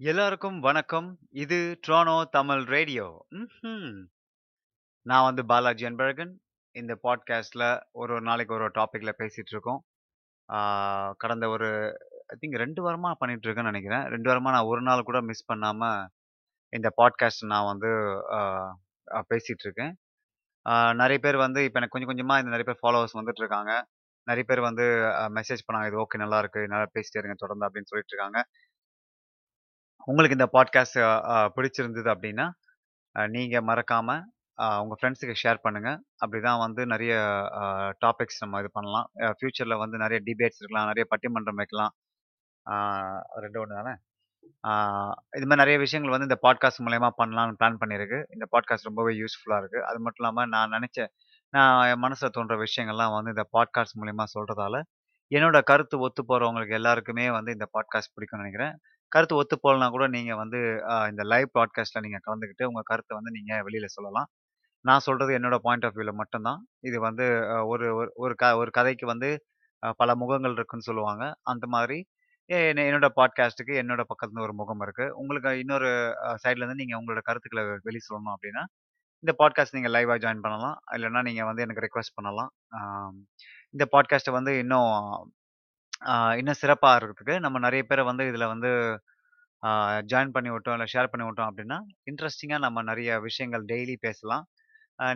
எல்லாருக்கும் வணக்கம். இது ட்ரானோ தமிழ் ரேடியோ. நான் வந்து பாலாஜி அன்பழகன். இந்த பாட்காஸ்டில் ஒரு ஒரு நாளைக்கு ஒரு ஒரு பேசிகிட்டு இருக்கோம். கடந்த ஒரு ஐ திங்க் 2 வாரமா பண்ணிட்டு இருக்கேன்னு நெனைக்கிறேன். 2 வாரமா நான் ஒரு நாள் கூட மிஸ் பண்ணாமல் இந்த பாட்காஸ்ட் நான் வந்து பேசிகிட்டு இருக்கேன். நிறைய பேர் வந்து இப்போ எனக்கு கொஞ்சம் கொஞ்சமாக இந்த நிறைய பேர் ஃபாலோவர்ஸ் வந்துட்டு இருக்காங்க. நிறைய பேர் வந்து மெசேஜ் பண்ணாங்க. "இது ஓகே நல்லா இருக்கு. நல்லா பேசிட்டு இருங்க தொடர்ந்து" அப்படின்னு சொல்லிட்டு இருக்காங்க. உங்களுக்கு இந்த பாட்காஸ்ட் பிடிச்சிருந்தது அப்படின்னா, நீங்கள் மறக்காமல் உங்கள் ஃப்ரெண்ட்ஸுக்கு ஷேர் பண்ணுங்க. அப்படிதான் வந்து நிறைய டாபிக்ஸ் நம்ம இது பண்ணலாம். ஃப்யூச்சரில் வந்து நிறைய டிபேட்ஸ் இருக்கலாம். நிறைய பட்டிமன்றம் வைக்கலாம். ரெண்டு ஒன்று தானே? இது மாதிரி நிறைய விஷயங்கள் வந்து இந்த பாட்காஸ்ட் மூலயமா பண்ணலாம்னு பிளான் பண்ணியிருக்கு. இந்த பாட்காஸ்ட் ரொம்பவே யூஸ்ஃபுல்லாக இருக்குது அது மட்டும் இல்லாமல் நான் நினச்ச நான் என் மனசுல தோன்ற விஷயங்கள்லாம் வந்து இந்த பாட்காஸ்ட் மூலயமா சொல்கிறதால என்னோட கருத்து ஒத்து போகிறவங்களுக்கு எல்லாருக்குமே வந்து இந்த பாட்காஸ்ட் பிடிக்கும்னு நினைக்கிறேன் கருத்து ஒத்து போலனா கூட நீங்கள் வந்து இந்த லைவ் பாட்காஸ்ட்டில் நீங்கள் கலந்துக்கிட்டு உங்கள் கருத்தை வந்து நீங்கள் வெளியில் சொல்லலாம். நான் சொல்கிறது என்னோட பாயிண்ட் ஆஃப் வியூவில் மட்டும் தான். இது வந்து ஒரு ஒரு ஒரு க ஒரு கதைக்கு வந்து பல முகங்கள் இருக்குன்னு சொல்லுவாங்க. அந்த மாதிரி எ என்னோட பாட்காஸ்ட்டுக்கு என்னோட பக்கத்துல ஒரு முகம் இருக்குது உங்களுக்கு இன்னொரு சைட்லேருந்து நீங்கள் இருந்து உங்களோட கருத்துக்களை வெளி சொல்லணும் அப்படின்னா இந்த பாட்காஸ்ட் நீங்கள் லைவாக ஜாயின் பண்ணலாம். இல்லைன்னா நீங்கள் வந்து எனக்கு ரெக்வஸ்ட் பண்ணலாம். இந்த பாட்காஸ்ட்டை வந்து இன்னும் இன்னும் சிறப்பாக ஆக்குறதுக்கு நம்ம நிறைய பேரை வந்து இதில் வந்து ஜாயின் பண்ணி விட்டோம், இல்லை ஷேர் பண்ணி விட்டோம் அப்படின்னா இன்ட்ரெஸ்டிங்காக நம்ம நிறைய விஷயங்கள் டெய்லி பேசலாம்.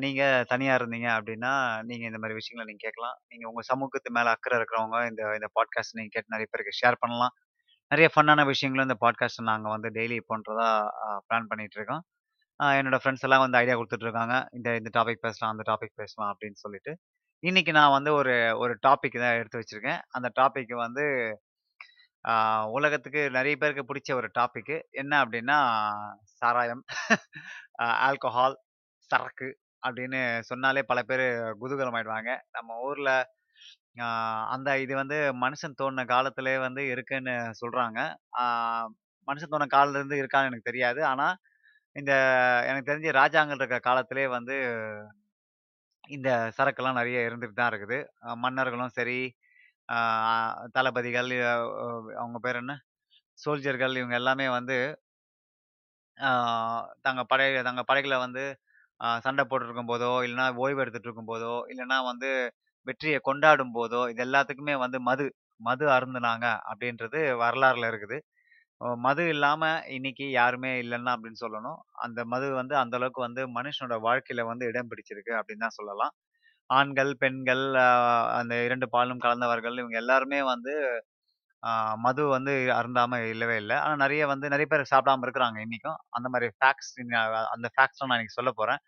நீங்கள் தனியாக இருந்தீங்க அப்படின்னா நீங்கள் இந்த மாதிரி விஷயங்கள நீங்கள் கேட்கலாம். நீங்கள் உங்கள் சமூகத்து மேலே அக்கறை இருக்கிறவங்க இந்த இந்த பாட்காஸ்ட் நீங்கள் கேட்டு நிறைய பேருக்கு ஷேர் பண்ணலாம். நிறைய ஃபன்னான விஷயங்களும் இந்த பாட்காஸ்ட் நாங்கள் வந்து டெய்லி பண்ணுறதா பிளான் பண்ணிட்டு இருக்கோம். ஃப்ரெண்ட்ஸ் எல்லாம் வந்து ஐடியா கொடுத்துட்ருக்காங்க இந்த இந்த டாபிக் பேசலாம், அந்த டாபிக் பேசலாம் அப்படின்னு சொல்லிட்டு. இன்னைக்கு நான் வந்து ஒரு ஒரு டாபிக் தான் எடுத்து வச்சிருக்கேன். அந்த டாபிக் வந்து ஆ உலகத்துக்கு நெறைய பேருக்கு பிடிச்ச ஒரு டாபிக். என்ன அப்டின்னா, சாராயம், அ ஆல்கஹால், சரக்கு அப்டின்னு சொன்னாலே பல பேரு குதூகலம் ஆயிடுவாங்க. நம்ம ஊர்ல ஆ அந்த இது வந்து மனுஷன் தோணுன காலத்திலே வந்து இருக்குன்னு சொல்றாங்க. ஆ மனுஷன் தோணுன காலத்துல இருந்து இருக்கான்னு எனக்கு தெரியாது. ஆனா, இந்த எனக்கு தெரிஞ்சு ராஜாங்கள் இருக்க காலத்திலேயே வந்து இந்த சரக்குலாம் நிறைய இருந்துட்டு தான் இருக்குது. அ மன்னர்களும் சரி, ஆ தளபதிகள், அ அவங்க பேர் என்ன? சோல்ஜர்கள் இவங்க எல்லாமே வந்து ஆ தங்க படை தங்க படைகள வந்து அ சண்டை போட்டுருக்கும்போதோ, இல்லன்னா ஓய்வு எடுத்துட்டு இருக்கும்போதோ, இல்லன்னா வந்து வெற்றிய கொண்டாடும் போதோ, இது எல்லாத்துக்குமே வந்து மது மது அருந்துனாங்க அப்படின்றது வரலாறுல இருக்குது. மது இல்லாம இன்னைக்கு யாருமே இல்லைன்னா அப்படின்னு சொல்லணும். அந்த மது வந்து அந்த அளவுக்கு வந்து மனுஷனோட வாழ்க்கையில வந்து இடம் பிடிச்சிருக்கு அப்படின்னு தான் சொல்லலாம். ஆண்கள், பெண்கள் அ அந்த 2 பாலும் கலந்தவர்கள் இவங்க எல்லாருமே வந்து மது வந்து அருந்தாம இல்லவே இல்ல. ஆனா நெறைய வந்து நெறைய பேர் சாப்பிடாம இருக்கிறாங்க இன்னைக்கும். அந்த மாரி ஃபேக்ட்ஸ் அந்த ஃபேக்ட்ஸ்லாம் நான் இன்னைக்கு சொல்லப் போறேன்.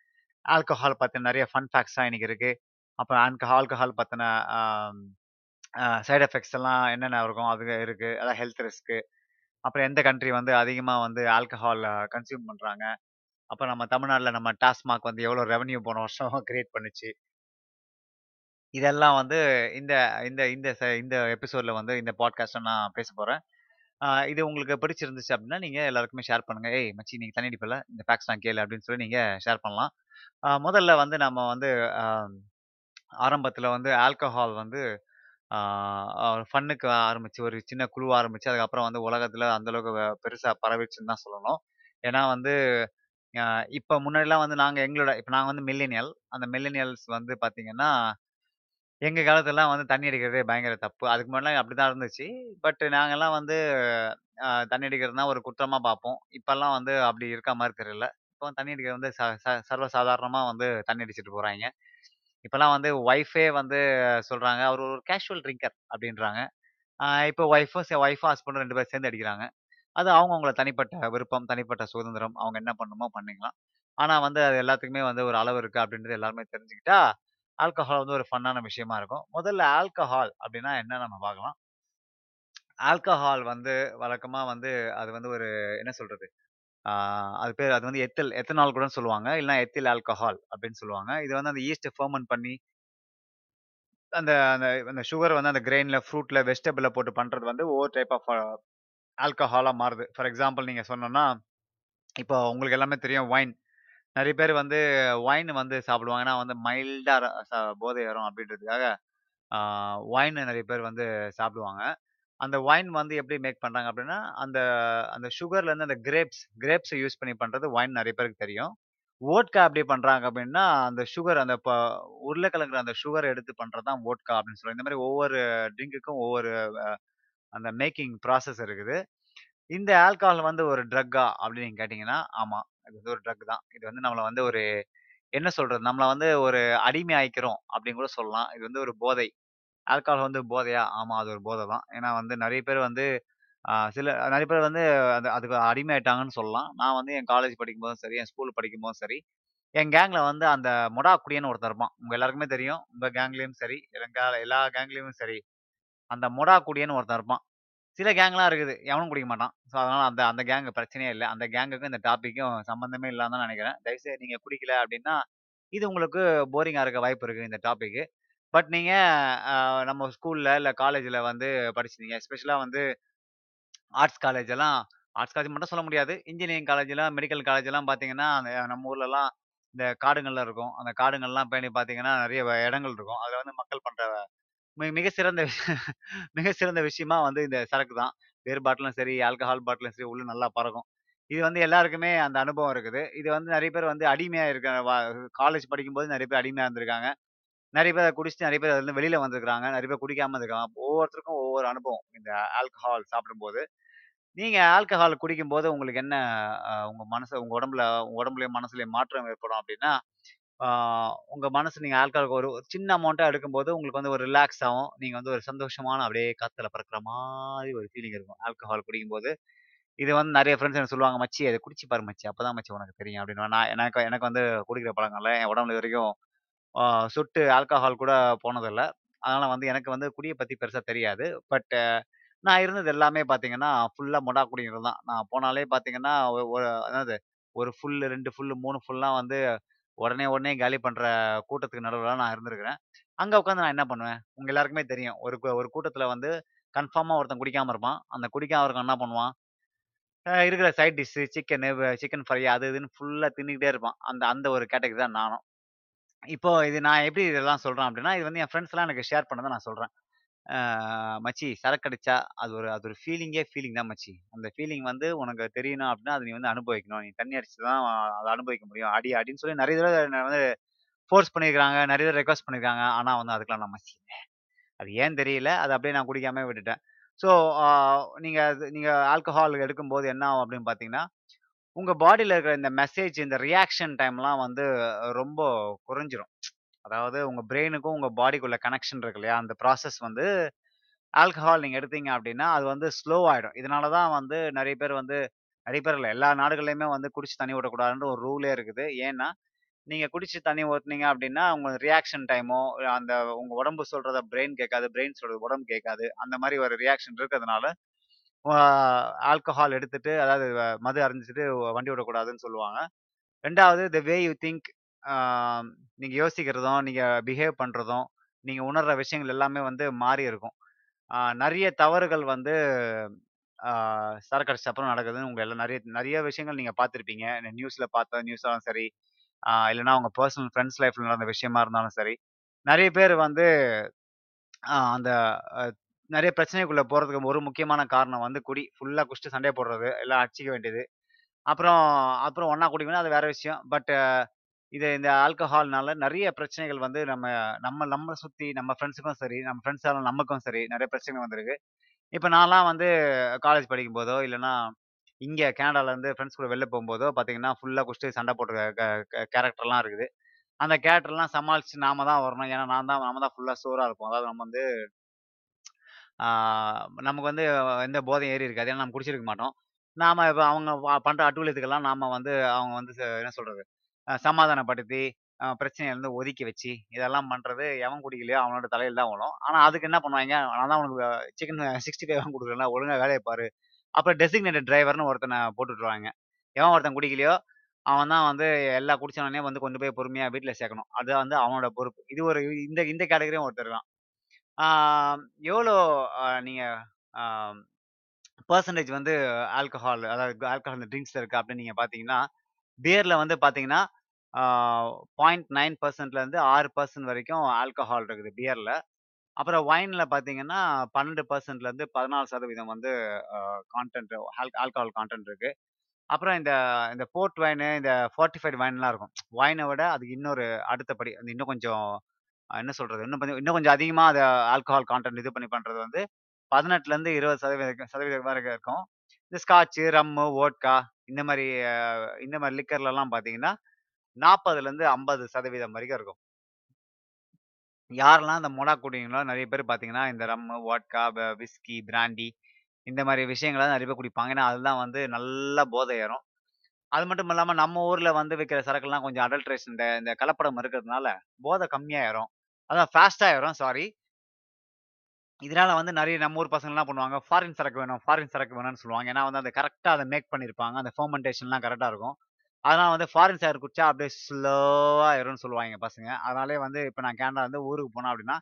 ஆல்கஹால் பத்தின நெறைய ஃபன் ஃபேக்ட்ஸ்லாம் இன்னைக்கு இருக்கு. அப்புறம் ஆல்க ஆல்கஹால் பத்தின சைடு அ சைட் எஃபெக்ட்ஸ் எல்லாம் என்னென்ன இருக்கும் அது இருக்கு. அதான் ஹெல்த் ரிஸ்க். அப்புறம் எந்த கண்ட்ரி வந்து அதிகமா வந்து ஆல்கஹால் கன்சியூம் பண்றாங்க. அப்புறம் நம்ம தமிழ்நாட்டுல நம்ம டாஸ்மாக் வந்து எவ்வளோ ரெவென்யூ போன வருஷம் கிரியேட் பண்ணுச்சு. இதெல்லாம் வந்து இந்த இந்த இந்த ச இந்த எபிசோட்ல வந்து இந்த பாட்காஸ்ட்ல நான் பேச போறேன். ஆ இது உங்களுக்கு பிடிச்சிருந்துச்சு அப்படின்னா நீங்க எல்லாருக்குமே ஷேர் பண்ணுங்க. "ஏய் மச்சி நீங்கள் தண்ணி அடிப்பல்ல, இந்த ஃபேக்ட்ஸ்லாம் கேளு" அப்படின்னு சொல்லி நீங்க ஷேர் பண்ணலாம். ஆ முதல்ல வந்து நம்ம வந்து ஆரம்பத்தில் ஆரம்பத்துல வந்து ஆல்கஹால் வந்து ஃபன்னுக்கு ஆரம்பிச்சு ஒரு சின்ன குழுவா ஆரம்பிச்சு, அதுக்கப்புறம் வந்து உலகத்துல அந்த அளவுக்கு வ பெருசா பரவிச்சுன்னு தான் சொல்லணும். ஏன்னா வந்து அ இப்ப முன்னாடிலாம் வந்து நாங்க எங்களோட இப்ப நாங்க வந்து மில்லேனியல். அந்த மில்லேனியல்ஸ் வந்து பாத்தீங்கன்னா, எங்க காலத்துலலாம் வந்து தண்ணி அடிக்கிறதே பயங்கர தப்பு. அதுக்கு முன்னாடிலாம் அப்படிதான் இருந்துச்சு. பட் நாங்கலாம் வந்து அ தண்ணி அடிக்கிறதுனா ஒரு குற்றமா பார்ப்போம். இப்பல்லாம் வந்து அப்படி இருக்க மாரி தெரியல. இப்போ தண்ணி அடிக்கிறது வந்து ச ச சர்வ சாதாரணமா வந்து தண்ணி அடிச்சுட்டு போறாய்ங்க. இப்போலாம் வந்து ஒய்ஃபே வந்து சொல்றாங்க, அவர் ஒரு கேஷுவல் ட்ரிங்கர்" அப்படின்றாங்க. இப்போ ஒய்ஃபும் ஒய்ஃபும் ஹஸ்பண்டும் ரெண்டு பேரும் சேர்ந்து அடிக்கிறாங்க. அது அவங்கவுங்கள தனிப்பட்ட விருப்பம், தனிப்பட்ட சுதந்திரம். அவங்க என்ன பண்ணணுமோ பண்ணிக்கலாம். ஆனால் வந்து அது எல்லாத்துக்குமே வந்து ஒரு அளவு இருக்கு அப்படின்றது எல்லாருமே தெரிஞ்சுக்கிட்டா, ஆல்கஹால் வந்து ஒரு ஃபன்னான விஷயமா இருக்கும். முதல்ல ஆல்கஹால் அப்படின்னா என்ன நம்ம பார்க்கலாம். ஆல்கஹால் வந்து வழக்கமா வந்து அது வந்து ஒரு என்ன சொல்றது? அது பேர் அது வந்து எத்தில் எத்தனால் கூட சொல்லுவாங்க. இல்லைனா எத்தில் ஆல்கஹால் அப்படின்னு சொல்லுவாங்க. இது வந்து அந்த ஈஸ்ட்டை ஃபெர்மென்ட் பண்ணி அந்த அந்த அந்த சுகர் வந்து அந்த கிரெயின்ல, ஃப்ரூட்ல, வெஜிடபிள்ல போட்டு பண்றது வந்து ஒவ்வொரு டைப் ஆஃப் ஆல்கஹாலா மாறுது. ஃபார் எக்ஸாம்பிள் நீங்க சொன்னோம்னா, இப்போ உங்களுக்கு எல்லாமே தெரியும் ஒயின். நிறைய பேர் வந்து ஒயின் வந்து சாப்பிடுவாங்க. ஏன்னா வந்து மைல்டா போதை வரும் அப்படின்றதுக்காக, ஒயின் நிறைய பேர் வந்து சாப்பிடுவாங்க. அந்த ஒயின் வந்து எப்படி மேக் பண்ணுறாங்க அப்படின்னா, அந்த அந்த சுகர்லேருந்து அந்த கிரேப்ஸ் கிரேப்ஸை யூஸ் பண்ணி பண்ணுறது ஒயின் நிறைய பேருக்கு தெரியும். ஓட்கா எப்படி பண்ணுறாங்க அப்படின்னா, அந்த சுகர் அந்த ப உருளைக்கிழங்குற அந்த சுகர் எடுத்து பண்ணுறது தான் வோட்கா அப்படின்னு சொல்லுவாங்க. இந்த மாதிரி ஒவ்வொரு ட்ரிங்க்குக்கும் ஒவ்வொரு அந்த மேக்கிங் ப்ராசஸ் இருக்குது. இந்த ஆல்கஹால் வந்து ஒரு ட்ரக்கா அப்படின்னு நீங்கள் கேட்டிங்கன்னா ஆமாம் இது வந்து ஒரு ட்ரக் தான். இது வந்து நம்மளை வந்து ஒரு என்ன சொல்கிறது நம்மளை வந்து ஒரு அடிமை ஆயிக்கிறோம் அப்படின்னு கூட சொல்லலாம். இது வந்து ஒரு போதை. ஆல்கஹால் வந்து போதையா? ஆமா. அது ஒரு போதை தான். ஏன்னா வந்து நெறைய பேர் வந்து அ சில நெறைய பேர் வந்து அது அதுக்கு அடிமையாயிட்டாங்கன்னு சொல்லலாம். நான் வந்து என் காலேஜ் படிக்கும்போதும் சரி, என் ஸ்கூல் படிக்கும்போதும் சரி, என் கேங்ல வந்து அந்த மொடா குடியன்னு ஒருத்தன் இருப்பான். உங்க எல்லாருக்குமே தெரியும். உங்க கேங்லயும் சரி, எங்கால எல்லா கேங்லயும் சரி, அந்த மொடா குடியன்னு ஒருத்தன் இருப்பான். சில கேங்லாம் இருக்குது. எவனும் குடிக்க மாட்டான். ஸோ, அதனால அந்த அந்த கேங் பிரச்சனையே இல்ல. அந்த கேங்குக்கும் இந்த டாபிக்கும் சம்மந்தமே இல்லன்னு தான் நெனைக்கிறேன். தயவுசெய்து நீங்க குடிக்கல அப்டின்னா, இது உங்களுக்கு போரிங்கா இருக்க வாய்ப்பு இருக்கு இந்த டாப்பிக்கு பட் நீங்க அ நம்ம ஸ்கூல்ல இல்ல காலேஜ்ல வந்து படிச்சிருந்தீங்க. எஸ்பெஷலா வந்து ஆர்ட்ஸ் காலேஜ் எல்லாம் ஆர்ட்ஸ் காலேஜ் மட்டும் சொல்ல முடியாது. இன்ஜினியரிங் காலேஜ்லாம், மெடிக்கல் காலேஜ் எல்லாம் பார்த்தீங்கன்னா, அந்த நம்ம ஊர்லலாம் இந்த காடுங்கள்லாம் இருக்கும். அந்த காடுங்கள்லாம் பேணி பார்த்தீங்கன்னா, நெறைய இடங்கள் இருக்கும். அதுல வந்து மக்கள் பண்ற மி மிக சிறந்த மிக சிறந்த விஷயமா வந்து இந்த சரக்கு தான். பியர் பாட்டிலும் சரி, ஆல்கஹால் பாட்டிலும் சரி உள்ள நல்லா பறக்கும். இது வந்து எல்லாருக்குமே அந்த அனுபவம் இருக்குது. இது வந்து நெறைய பேர் வந்து அடிமையா இருக்க வ காலேஜ் படிக்கும்போது நெறைய பேர் அடிமையா இருந்திருக்காங்க. நிறைய பேர் அத குடிச்சுட்டு நிறைய பேர் அதுலேருந்து வெளியில் வந்திருக்கிறாங்க நிறைய பேர் குடிக்காமல் இருக்காங்க. ஒவ்வொருத்தருக்கும் ஒவ்வொரு அனுபவம். இந்த ஆல்கஹால் சாப்பிடும்போது. நீங்கள் ஆல்கஹால் குடிக்கும்போது உங்களுக்கு என்ன உங்கள் மனசு உங்கள் உடம்புல உங்கள் உடம்புலையும் மனசுலையும் மாற்றம் ஏற்படும் அப்படின்னா உங்கள் மனசு நீங்கள் ஆல்கஹால் ஒரு சின்ன அமௌண்ட்டாக எடுக்கும்போது உங்களுக்கு வந்து ஒரு ரிலாக்ஸ் ஆகும் நீங்கள் வந்து ஒரு சந்தோஷமான அப்படியே காத்துல பறக்கிற மாதிரி ஒரு ஃபீலிங் இருக்கும். ஆல்கஹால் குடிக்கும்போது. இது வந்து நிறைய ஃப்ரெண்ட்ஸ் எனக்கு சொல்லுவாங்க, "மச்சி அத குடிச்சு பாரு மச்சி. அப்பதான் மச்சி உனக்கு தெரியும்." அப்படின்னு நான் எனக்கு எனக்கு வந்து குடிக்கிற பழக்கம் என் உடம்புல வரைக்கும் சுட்டு ஆல்கஹால் கூட போனதில்ல. அதனால வந்து எனக்கு வந்து குடிய பத்தி பெருசா தெரியாது. பட் நான் இருந்தது எல்லாமே பார்த்தீங்கன்னா, ஃபுல்லா மொடா குடிகள் தான். நான் போனாலே பார்த்தீங்கன்னா, ஒ ஒரு அதாவது ஒரு ஃபுல், 2 ஃபுல், 3 ஃபுல்லாம் வந்து உடனே உடனே காலி பண்ற கூட்டத்துக்கு நடுவுல நான் இருந்திருக்கிறேன். அங்க உட்காந்து நான் என்ன பண்ணுவேன்? உங்க எல்லாருக்குமே தெரியும். ஒரு ஒரு கூட்டத்தில் வந்து கன்ஃபார்மா ஒருத்தன் குடிக்காம இருப்பான். அந்த குடிக்காம இருக்கவன் என்ன பண்ணுவான்? அ இருக்கிற சைட் டிஷ்ஷு, சிக்கனு, வ சிக்கன் ஃப்ரை அது இதுன்னு ஃபுல்லா தின்னுக்கிட்டே இருப்பான். அந்த அந்த ஒரு கேட்டகரி தான் நானும். இப்போ இது நான் எப்படி இதெல்லாம் சொல்றேன் அப்படின்னா இது வந்து என் ஃப்ரெண்ட்ஸ்லாம் எனக்கு ஷேர் பண்ணதை நான் சொல்றேன். மச்சி சரக்கு அடிச்சா, அது ஒரு அது ஒரு ஃபீலிங்கே ஃபீலிங் தான் மச்சி. அந்த ஃபீலிங் வந்து உனக்கு தெரியணும் அப்படின்னா அத நீ வந்து அனுபவிக்கணும். நீ தண்ணி அடிச்சு தான் அத அனுபவிக்க முடியும். அடி அடின்னு சொல்லி நெறைய தடவ என்ன வந்து ஃபோர்ஸ் பண்ணியிருக்காங்க. நெறைய தடவ ரெக்வெஸ்ட் பண்ணியிருக்காங்க. ஆனா வந்து அதுக்கெல்லாம் நான் மச்சி அது ஏன் தெரியல. அத அப்படியே நான் குடிக்காமயே விட்டுட்டேன். ஸோ நீங்கள் நீங்க அது நீங்க ஆல்கஹால் எடுக்கும்போது என்ன ஆகும் அப்படின்னு பார்த்தீங்கன்னா, உங்க பாடியில இருக்கிற இந்த மெசேஜ், இந்த ரியாக்ஷன் டைம்லாம் வந்து ரொம்ப குறைஞ்சிரும். அதாவது உங்க பிரெயினுக்கும் உங்க பாடிக்குள்ள கனெக்ஷன் இருக்கு இல்லையா? அந்த ப்ராசஸ் வந்து ஆல்கஹால் நீங்க எடுத்தீங்க அப்படின்னா, அது வந்து ஸ்லோ ஆயிடும். இதனால தான் வந்து நிறைய பேர் வந்து நிறைய பேர் இல்லை எல்லா நாடுகள்லையுமே வந்து குடிச்சு தண்ணி விடக்கூடாதுன்ற ஒரு ரூலே இருக்குது. ஏன்னா, நீங்க குடிச்சு தண்ணி ஊத்துனீங்க அப்படின்னா, உங்க ரியாக்ஷன் டைமோ, அந்த உங்க உடம்பு சொல்றத பிரெயின் கேட்காது. பிரெயின் சொல்கிறது உடம்பு கேட்காது. அந்த மாதிரி ஒரு ரியாக்ஷன் இருக்கிறதுனால, ஆல்கஹால் எடுத்துட்டு அதாவது வ- மது அருந்திட்டு வண்டி விடக்கூடாதுன்னு சொல்லுவாங்க. 2வது த வே யூ திங்க் நீங்கள் நீங்க யோசிக்கிறதும், நீங்க பிஹேவ் பண்றதும், நீங்க உணர்ற விஷயங்கள் எல்லாமே வந்து மாறி இருக்கும். ஆ நெறைய தவறுகள் வந்து ஆ சரக்கு அடிச்ச அப்புறம் நடக்குதுன்னு உங்க எல்லாம் நெறைய நெறைய விஷயங்கள் நீங்க பார்த்திருப்பீங்க. நியூஸ்ல பார்த்த நியூஸாலும் சரி, ஆ இல்லன்னா உங்க பெர்சனல் ஃப்ரெண்ட்ஸ் லைஃப்ல நடந்த விஷயமா இருந்தாலும் சரி, நெறைய பேர் வந்து அந்த அ நிறைய பிரச்சனைக்குள்ள போறதுக்கு ஒரு முக்கியமான காரணம் வந்து குடி. ஃபுல்லா குடிச்சுட்டு சண்டை போடுறது, எல்லாம் அடிச்சிக்க வேண்டியது. அப்புறம் அப்புறம் ஒன்னா குடிக்கணும் அது வேற விஷயம். பட் இது இந்த ஆல்கஹால்னால நிறைய பிரச்சனைகள் வந்து நம்ம நம்ம நம்ம சுத்தி நம்ம ஃப்ரெண்ட்ஸுக்கும் சரி, நம்ம ஃப்ரெண்ட்ஸாலும் நமக்கும் சரி நிறைய பிரச்சனைகள் வந்திருக்கு. இப்போ நான்லாம் வந்து காலேஜ் படிக்கும்போதோ, இல்லைன்னா இங்கே கனடால இருந்து ஃப்ரெண்ட்ஸ் கூட வெளில போகும்போதோ பார்த்தீங்கன்னா, ஃபுல்லாக குடிச்சுட்டு சண்டை போடுற கேரக்டர்லாம் இருக்குது. அந்த கேரக்டர்லாம் சமாளித்து நாம தான் வரணும். ஏன்னா நான் தான் நாம தான் ஃபுல்லாக சோராக இருப்போம். அதாவது நம்ம வந்து ஆ நமக்கு வந்து எந்த போதையும் ஏறி இருக்காது. ஏன்னா நம்ம குடிச்சிருக்க மாட்டோம். நாம இப்ப அவங்க வ பண்ற அட்டூழியத்துக்கெல்லாம் நாம வந்து அவங்க வந்து ச என்ன சொல்றது? அ சமாதானப்படுத்தி, அ பிரச்சனையிலருந்து ஒதுக்கி வச்சு, இதெல்லாம் பண்றது எவன் குடிக்கலையோ அவனோட தலையில தான் விழும். ஆனா அதுக்கு என்ன பண்ணுவாய்ங்க, நான் தான் உனக்கு சிக்கன் 65 வாங்கி குடுக்குறேன்ல, ஒழுங்கா வேலைய பாரு. அப்புறம் டெசிக்னேட்டட் டிரைவர்ன்னு ஒருத்தன போட்டு விட்டுருவாய்ங்க. எவன் ஒருத்தன் குடிக்கலையோ, அவன் தான் வந்து எல்லா குடிச்சவனே வந்து கொண்டு போய் பொறுமையா வீட்ல சேர்க்கணும். அது வந்து அவனோட பொறுப்பு. இது ஒரு இந்த இந்த கேட்டகரியும் ஒருத்தர் தான். எவ்வளோ நீங்கள் பர்சன்டேஜ் வந்து ஆல்கஹால் அதாவது ஆல்கஹால் ட்ரிங்க்ஸ் இருக்குது அப்படின்னு நீங்கள் பார்த்தீங்கன்னா, பியரில் வந்து பார்த்தீங்கன்னா, பாயிண்ட் நைன் பர்சன்ட்லேருந்து ஆறு பர்சன்ட் வரைக்கும் ஆல்கஹால் இருக்குது பியரில் அப்புறம் ஒயினில் பார்த்தீங்கன்னா 12% 14% வந்து கான்டென்ட் ஆல் ஆல்கஹால் கான்டென்ட் இருக்குது அப்புறம் இந்த இந்த போர்ட் வைனு இந்த ஃபார்ட்டிஃபைடு வைன்லாம் இருக்கும். வைனை விட அதுக்கு இன்னொரு அடுத்த படி. இன்னும் கொஞ்சம் என்ன சொல்றது? இன்னும் கொஞ்சம் இன்னும் கொஞ்சம் அதிகமா அதை ஆல்கஹால் கான்டென்ட் இது பண்ணி பண்றது வந்து 18லருந்து 20% சதவீதம் வரைக்கும் இருக்கும். இந்த ஸ்காட்ச், ரம்மு, வோட்கா இந்த மாதிரி இந்த மாதிரி லிக்கர்லலாம் பார்த்தீங்கன்னா, 40லருந்து 50% வரைக்கும் இருக்கும். யாரெல்லாம் இந்த மொடா குடிங்களோ நிறைய பேர் பார்த்தீங்கன்னா, இந்த ரம்மு, வோட்கா, விஸ்கி, பிராண்டி இந்த மாதிரி விஷயங்கள்லாம் நிறைய பேர் குடிப்பாங்க. ஏன்னா, அதுதான் வந்து நல்லா போதை ஏறும். அது மட்டும் இல்லாமல் நம்ம ஊரில் வந்து விற்கிற சரக்குலாம் கொஞ்சம் அடல்ட்ரேஷன் இந்த இந்த கலப்படம் இருக்கிறதுனால, போதை கம்மியாக ஏறும். அதான் ஃபாஸ்ட்டாக ஆயிரும் சாரி. இதனால வந்து நிறைய நம்ம ஊர் பசங்கள்லாம் பண்ணுவாங்க. ஃபாரின் சரக்கு வேணும், ஃபாரின் சரக்கு வேணும்னு சொல்லுவாங்க. ஏன்னா வந்து அதை கரெக்டாக அதை மேக் பண்ணியிருப்பாங்க. அந்த ஃபெர்மென்டேஷன்லாம் கரெக்டாக இருக்கும். அதனால் வந்து ஃபாரின் சரக்கு குடிச்சா அப்படியே ஸ்லோவாக ஏறும்னு சொல்லுவாங்க பசங்க. அதனாலே வந்து இப்போ நான் கேனடா வந்து ஊருக்கு போனேன் அப்படின்னா,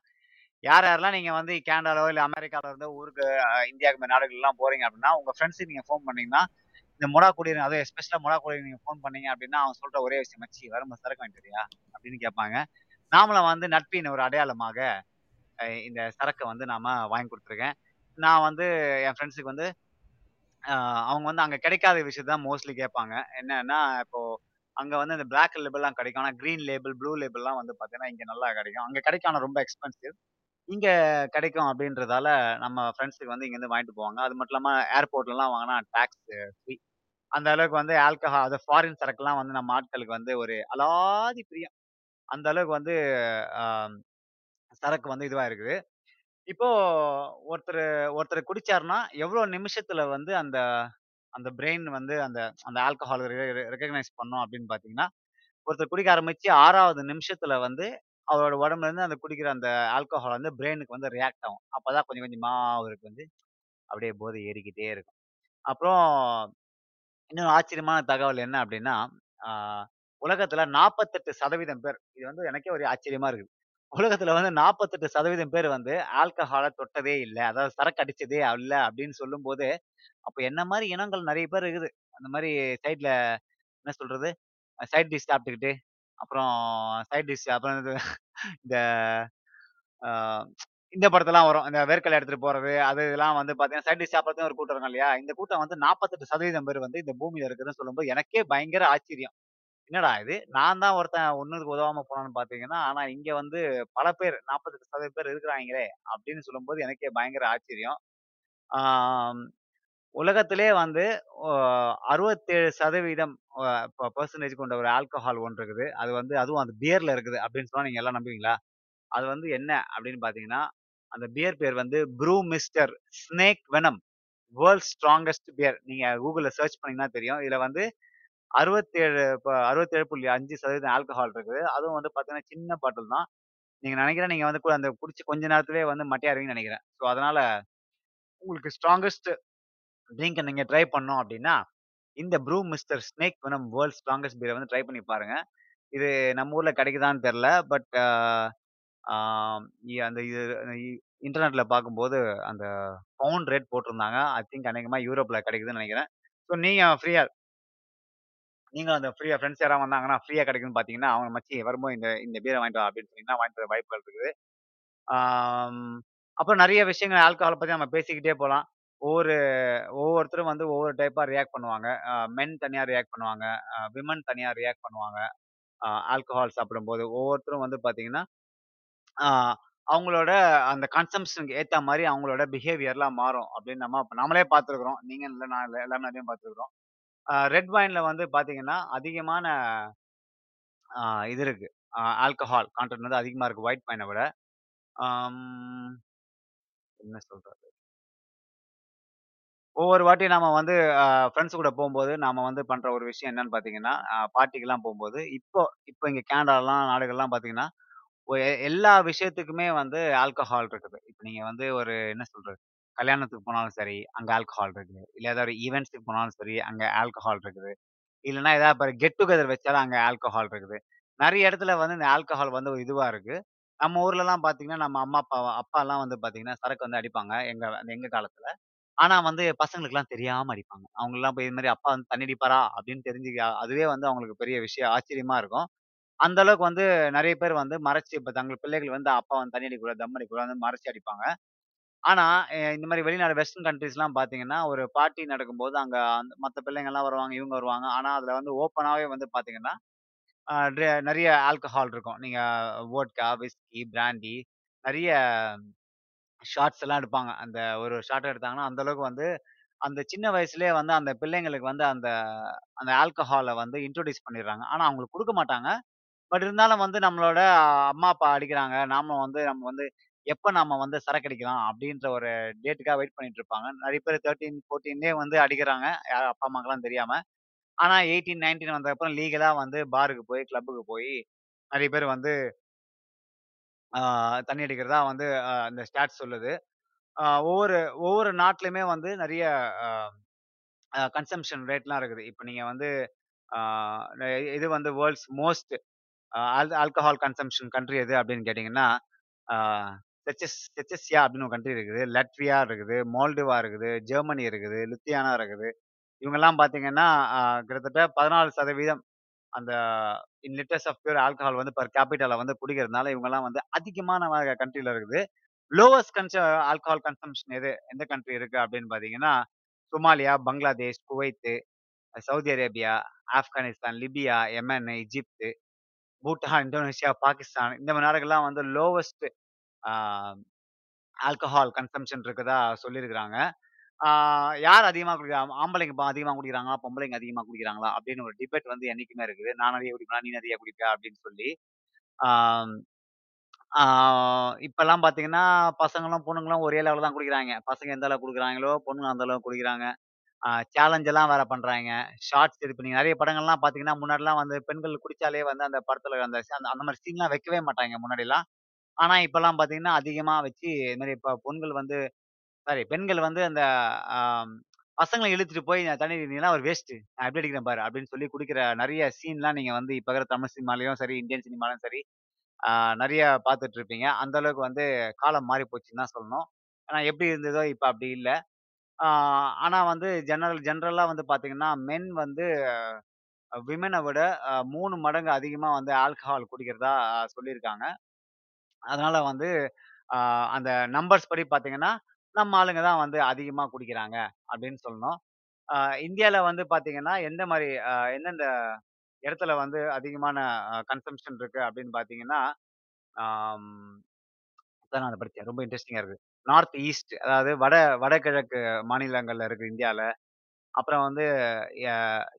யார் யாரெல்லாம் நீங்கள் வந்து கேனடாலோ, இல்லை அமெரிக்காவில இருந்து ஊருக்கு இந்தியாவுக்கு நாடுகள்லாம் போறீங்க அப்படின்னா, உங்கள் ஃப்ரெண்ட்ஸுக்கு நீங்கள் ஃபோன் பண்ணீங்கன்னா, இந்த மொடா குடியிருங்க அதுவும் எஸ்பெஷலாக மொடா குடியிருங்க நீங்கள் ஃபோன் பண்ணீங்க அப்படின்னா, அவங்க சொல்கிற ஒரே விஷயம், "மச்சி வரும்போது சரக்கு வாங்கிட்டு அப்படின்னு கேட்பாங்க. நாமளும் வந்து நட்பின் ஒரு அடையாளமாக இந்த சரக்கை வந்து நாம வாங்கி கொடுத்துருக்கேன் நான் வந்து என் ஃப்ரெண்ட்ஸுக்கு வந்து அவங்க வந்து அங்கே கிடைக்காத விஷயத்த தான் மோஸ்ட்லி கேட்பாங்க. என்னன்னா, இப்போ அங்கே வந்து இந்த பிளாக் லேபிள்லாம் கிடைக்கும். ஆனால் கிரீன் லேபிள், ப்ளூ லேபிள்லாம் வந்து பார்த்தீங்கன்னா, இங்கே நல்லா கிடைக்கும். அங்கே கிடைக்கும். ரொம்ப எக்ஸ்பென்சிவ். இங்கே கிடைக்கும் அப்படின்றதால நம்ம ஃப்ரெண்ட்ஸுக்கு வந்து இங்கேருந்து வாங்கிட்டு போவாங்க. அது மட்டும் இல்லாமல் ஏர்போர்ட்லலாம் வாங்கினா டேக்ஸ் ஃப்ரீ. அந்த அளவுக்கு வந்து ஆல்கஹால் அது ஃபாரின் சரக்குலாம் வந்து நம்ம ஆட்களுக்கு வந்து ஒரு அலாதி பிரியம். அந்த அளவுக்கு வந்து அ சரக்கு வந்து இதுவா இருக்குது. இப்போ ஒருத்தரு ஒருத்தர் குடிச்சாருன்னா, எவ்வளோ நிமிஷத்துல வந்து அந்த அந்த பிரெயின் வந்து அந்த அந்த ஆல்கஹால் ரெ ரெ ரெகக்னைஸ் பண்ணும் அப்படின்னு பார்த்தீங்கன்னா, ஒருத்தர் குடிக்க ஆரம்பிச்சு 6வது நிமிஷத்துல வந்து அவரோட உடம்புலேருந்து அந்த குடிக்கிற அந்த ஆல்கஹால் வந்து பிரெயினுக்கு வந்து ரியாக்ட் ஆகும். அப்பதான் கொஞ்சம் கொஞ்சமா அவருக்கு வந்து அப்படியே போதை ஏறிக்கிட்டே இருக்கும். அப்புறம் இன்னொரு ஆச்சரியமான தகவல் என்ன அப்படின்னா, ஆ உலகத்துல 48% பேர் இது வந்து எனக்கே ஒரு ஆச்சரியமா இருக்குது. உலகத்துல வந்து 48% பேர் வந்து ஆல்கஹாலை தொட்டதே இல்லை அதாவது சரக்கு அடிச்சதே இல்லை அப்படின்னு சொல்லும்போது, அப்போ என்ன மாதிரி இனங்கள் நிறைய பேர் இருக்குது. அந்த மாதிரி சைட்ல என்ன சொல்றது? சைட் டிஷ் சாப்பிட்டுக்கிட்டு, அப்புறம் சைட் டிஷ் அப்புறம் இது இந்த இந்த படத்தெல்லாம் வரும். இந்த வேர்க்கலை எடுத்துட்டு போறது, அது இதெல்லாம் வந்து பார்த்தீங்கன்னா, சைட் டிஷ் சாப்பிடுறதுக்கும் ஒரு கூட்டம் இருக்கும் இல்லையா? இந்த கூட்டம் வந்து 48% பேர் வந்து இந்த பூமியில இருக்குதுன்னு சொல்லும்போது, எனக்கே பயங்கர ஆச்சரியம். என்னடா இது! நான் தான் ஒருத்தன் ஒன்றுக்கு உதவாம போனான்னு பார்த்தீங்கன்னா, ஆனா இங்க வந்து பல பேர் 48% பேர் இருக்கிறாய்ங்களே! அப்படின்னு சொல்லும்போது எனக்கே பயங்கர ஆச்சரியம். ஆம் உலகத்திலே வந்து ஒ 67% அ ப பெர்சன்டேஜ் கொண்ட ஒரு ஆல்கஹால் ஒன்று இருக்குது. அது வந்து அதுவும் அந்த பியர்ல இருக்குது அப்படின்னு சொன்னா நீங்க எல்லாம் நம்புவீங்களா? அது வந்து என்ன அப்படின்னு பார்த்தீங்கன்னா, அந்த பியர் பேர் வந்து Brewmeister Snake Venom. World's strongest beer. நீங்க Googleல சர்ச் பண்ணீங்கன்னா தெரியும். இதுல வந்து அறுபத்தேழு இப்போ அறுபத்தேழு புள்ளி அஞ்சு சதவீதம் ஆல்கஹால் இருக்குது. அதுவும் வந்து பார்த்தீங்கன்னா, சின்ன பாட்டில் தான். நீங்கள் நினைக்கிறேன் நீங்கள் வந்து கு அந்த குடிச்சு கொஞ்ச நேரத்திலே வந்து மட்டையாருவீங்கன்னு நினைக்கிறேன் ஸோ அதனால உங்களுக்கு ஸ்ட்ராங்கஸ்ட் ட்ரிங்க்க நீங்கள் ட்ரை பண்ணோம் அப்படின்னா இந்த Brewmeister Snake Venom world strongest பீரை வந்து ட்ரை பண்ணி பாருங்க. இது நம்ம ஊர்ல கிடைக்குதான்னு தெரில பட் இ அந்த இது இன்டர்நெட்டில் இன்டர்நெட்ல பார்க்கும்போது அந்த பவுண்ட் ரேட் போட்டிருந்தாங்க. ஐ திங்க் அநேகமாக யூரோப்ல கிடைக்குதுன்னு நினைக்கிறேன் ஸோ நீங்க ஃப்ரீயா நீங்களும் அந்த ஃப்ரீயா ஃப்ரெண்ட்ஸ் யாராவது வந்தாங்கன்னா, ஃப்ரீயா கிடைக்குதுன்னு பார்த்தீங்கன்னா, அவங்க மச்சி வரும்போது இந்த இந்த பீரை வாங்கிட்டு வா அப்படின்னு சொன்னீங்கன்னா, வாங்கிட்டு வர வாய்ப்புகள் இருக்குது. ஆம். அப்புறம் நிறைய விஷயங்கள் ஆல்கஹால் பத்தி நம்ம பேசிக்கிட்டே போகலாம் ஒவ்வொரு ஒவ்வொருத்தரும் வந்து ஒவ்வொரு டைப்பா ரியாக்ட் பண்ணுவாங்க. மென் தனியா ரியாக்ட் பண்ணுவாங்க. விமன் தனியா ரியாக்ட் பண்ணுவாங்க. ஆல்கஹால் சாப்பிடும்போது. ஒவ்வொருத்தரும் வந்து பார்த்தீங்கன்னா, அவங்களோட அந்த கன்சம்ஷனுக்கு ஏற்ற மாதிரி அவங்களோட பிஹேவியர்லாம் மாறும் அப்படின்னு நம்ம நாமளே பார்த்துருக்குறோம் நீங்க இல்லை நான் இல்லை எல்லாமே பார்த்துருக்குறோம் ரெட் வைன்ல வந்து பார்த்தீங்கன்னா, அதிகமான ஆ இது இருக்கு. ஆல்கஹால் கான்டென்ட் வந்து அதிகமா இருக்கு ஒயிட் வைன விட. என்ன சொல்றது? ஒவ்வொரு வாட்டியும் நாம வந்து அ ஃப்ரெண்ட்ஸ் கூட போம்போது, நாம வந்து பண்ற ஒரு விஷயம் என்னன்னு பார்த்தீங்கன்னா, அ பார்ட்டிக்குலாம் போம்போது, இப்போ இப்போ இங்க கேனடாலாம் நாடுகள்லாம் பார்த்தீங்கன்னா, ஒ எ எல்லா விஷயத்துக்குமே வந்து ஆல்கஹால் இருக்குது. இப்ப நீங்க வந்து ஒரு என்ன சொல்றது? கல்யாணத்துக்கு போனாலும் சரி, அங்க ஆல்கஹால் இருக்குது. இல்ல ஏதாவது ஒரு ஈவென்ட்ஸ்க்கு போனாலும் சரி, அங்க ஆல்கஹால் இருக்குது. இல்லன்னா ஏதாவது இப்போ கெட் டுகெதர் வச்சாலும் அங்க ஆல்கஹால் இருக்குது. நெறைய இடத்துல வந்து இந்த ஆல்கஹால் வந்து ஒரு இதுவா இருக்கு. நம்ம ஊர்லலாம் பார்த்தீங்கன்னா, நம்ம அம்மா, அப்பா அப்பாலாம் வந்து பார்த்தீங்கன்னா, சரக்கு வந்து அடிப்பாங்க. எங்க எங்க காலத்துல. ஆனா வந்து பசங்களுக்குலாம் தெரியாம அடிப்பாங்க. அவங்கலாம் போய் இது மாரி அப்பா வந்து தண்ணி அடிப்பாரா? அப்படின்னு தெரிஞ்சு அதுவே வந்து அவங்களுக்கு பெரிய விஷயம் ஆச்சரியமா இருக்கும். அந்த அளவுக்கு வந்து நெறைய பேர் வந்து மறைச்சு இப்ப தங்கள் பிள்ளைகள் வந்து அப்பா வந்து தண்ணி அடிக்கக்கூடாது, தம் அடிக்கக்கூடாதுன்னு மறைச்சு அடிப்பாங்க. ஆனா, இந்த மாரி வெளிநாடு வெஸ்டர்ன் கண்ட்ரீஸ்லாம் பார்த்தீங்கன்னா, ஒரு பார்ட்டி நடக்கும்போது அங்க அந்த மத்த பிள்ளைங்கலாம் வருவாங்க, இவங்க வருவாங்க. ஆனா, அதுல வந்து ஓப்பனாவே வந்து பார்த்தீங்கன்னா, அ ட்ர நெறைய ஆல்கஹால் இருக்கும். நீங்க வோட்கா, விஸ்கி, பிராண்டி நெறைய ஷாட்ஸ் எல்லாம் எடுப்பாங்க. அந்த ஒரு ஷாட் எடுத்தாங்கன்னா, அந்த அளவுக்கு வந்து அந்த சின்ன வயசுலயே வந்து அந்த பிள்ளைங்களுக்கு வந்து அந்த அந்த ஆல்கஹால வந்து இன்ட்ரோடியூஸ் பண்ணிடுறாங்க. ஆனா, அவங்களுக்கு குடுக்க மாட்டாங்க. பட் இருந்தாலும் வந்து நம்மளோட அம்மா, அப்பா அடிக்கிறாங்க. நாம வந்து நம்ம வந்து எப்ப நாம வந்து சரக்கு அடிக்கலாம் அப்படின்ற ஒரு டேட்டுக்காக வெயிட் பண்ணிட்டு இருப்பாங்க. நிறைய பேர் 13, 14லயே வந்து அடிக்கிறாங்க. யார் அப்பா, அம்மாக்கெல்லாம் தெரியாம. ஆனா 18, 19 வந்ததுக்கப்புறம் லீகலா வந்து பாருக்கு போய், கிளப்புக்கு போய் நிறைய பேர் வந்து தண்ணி அடிக்கிறதா வந்து இந்த ஸ்டாட்ஸ் சொல்லுது. ஒவ்வொரு ஒவ்வொரு நாட்டிலுமே வந்து நிறைய கன்சம்ஷன் ரேட்லாம் இருக்குது. இப்போ நீங்கள் வந்து இது வந்து வேர்ல்ட்ஸ் மோஸ்ட் ஆல் ஆல்கஹால் கன்சம்ஷன் கண்ட்ரி எது அப்படின்னு கேட்டிங்கன்னா செச்சஸ் செச்சஸ்யா அப்படின்னு ஒரு கண்ட்ரி இருக்குது. லட்வியா இருக்குது, மோல்டோவா இருக்குது, ஜெர்மனி இருக்குது, லுத்தியானா இருக்குது. இவங்கெல்லாம் பார்த்தீங்கன்னா, கிட்டத்தட்ட 14% அந்த in litres of pure alcohol வந்து பர் கேபிட்டால வந்து குடிக்கிறதுனால இவங்கெல்லாம் வந்து அதிகமான கண்ட்ரியில் இருக்குது. லோவஸ்ட் கன்ச ஆல்கஹால் கன்சம்ஷன் எது எந்த கண்ட்ரி இருக்கு அப்படின்னு பார்த்தீங்கன்னா, Somalia, Bangladesh, Kuwait, Saudi Arabia, Afghanistan, Libya, Yemen, Egypt Bhutan, Indonesia, Pakistan இந்த மாதிரி நாடுகள்லாம் வந்து லோவஸ்ட் ஆல்கஹால் கன்சம்ப்ஷன் இருக்கதா சொல்லியிருக்கிறாங்க. யார் அதிகமாக குடிக்கிறாங்க ஆம்பளைங்க ப அதிகமாக குடிக்கிறாங்களா? பொம்பளைங்க அதிகமாக குடிக்கிறாங்களா? அப்படின்னு ஒரு டிபேட் வந்து என்னைக்குமே இருக்குது. நான் நிறைய குடிப்பேன் நீ நிறைய குடிப்பியா? அப்படின்னு சொல்லி. இப்போல்லாம் பார்த்தீங்கன்னா, பசங்களும், பொண்ணுங்களும் ஒரே லெவலில் தான் குடிக்கிறாங்க. பசங்க எந்த அளவுக்கு குடிக்கிறாங்களோ, பொண்ணுங்க அந்த அளவுக்கு குடிக்கிறாங்க. சேலஞ்செல்லாம் சேலஞ்ச் எல்லாம் வேற பண்றாய்ங்க. ஷார்ட்ஸ் இது பண்ணி நிறைய படங்கள்லாம் பார்த்தீங்கன்னா, முன்னாடிலாம் வந்து பெண்கள் குடிச்சாலே வந்து அந்த படத்துல அந்த அந்த மாதிரி சீன்லாம் வைக்கவே மாட்டாங்க முன்னாடிலாம். ஆனா, இப்போல்லாம் பார்த்தீங்கன்னா, அதிகமா வச்சு இது மாதிரி இப்போ பொண்கள் வந்து சாரி பெண்கள் வந்து அந்த ஆம் இழுத்துட்டு போய் "தண்ணி நீலாம் ஒரு வேஸ்ட்டு. நான் எப்படி அடிக்கிறேன் பாரு" அப்படின்னு சொல்லி குடிக்கிற நிறைய சீன்லாம் நீங்க வந்து இப்ப இருக்கிற தமிழ் சினிமாலயும் சரி, இந்தியன் சினிமாலயும் சரி, ஆ நெறைய பார்த்துட்டு இருப்பீங்க. அந்த அளவுக்கு வந்து காலம் மாறி போச்சுன்னு தான் சொல்லணும். ஆனா எப்படி இருந்ததோ இப்ப அப்படி இல்ல. ஆ ஆனா வந்து ஜெனரல் ஜெனரலா வந்து பார்த்தீங்கன்னா, மென் வந்து விமென விட அ 3 மடங்கு அதிகமா வந்து ஆல்கஹால் குடிக்கிறதா சொல்லியிருக்காங்க. அதனால வந்து அந்த நம்பர்ஸ் படி பார்த்தீங்கன்னா, நம்ம ஆளுங்க தான் வந்து அதிகமாக குடிக்கிறாங்க அப்படின்னு சொல்லணும். இந்தியாவில் வந்து பார்த்தீங்கன்னா, எந்த மாதிரி எந்தெந்த இடத்துல வந்து அதிகமான கன்சம்ஷன் கன்சம்ப்ஷன் இருக்கு அப்படின்னு பார்த்தீங்கன்னா, ஆம் அதான் நான் அத ரொம்ப இன்ட்ரெஸ்டிங்காக இருக்கு. நார்த் ஈஸ்ட் அதாவது வட வடகிழக்கு மாநிலங்கள்ல இருக்கு இந்தியாவில் அப்புறம் வந்து ய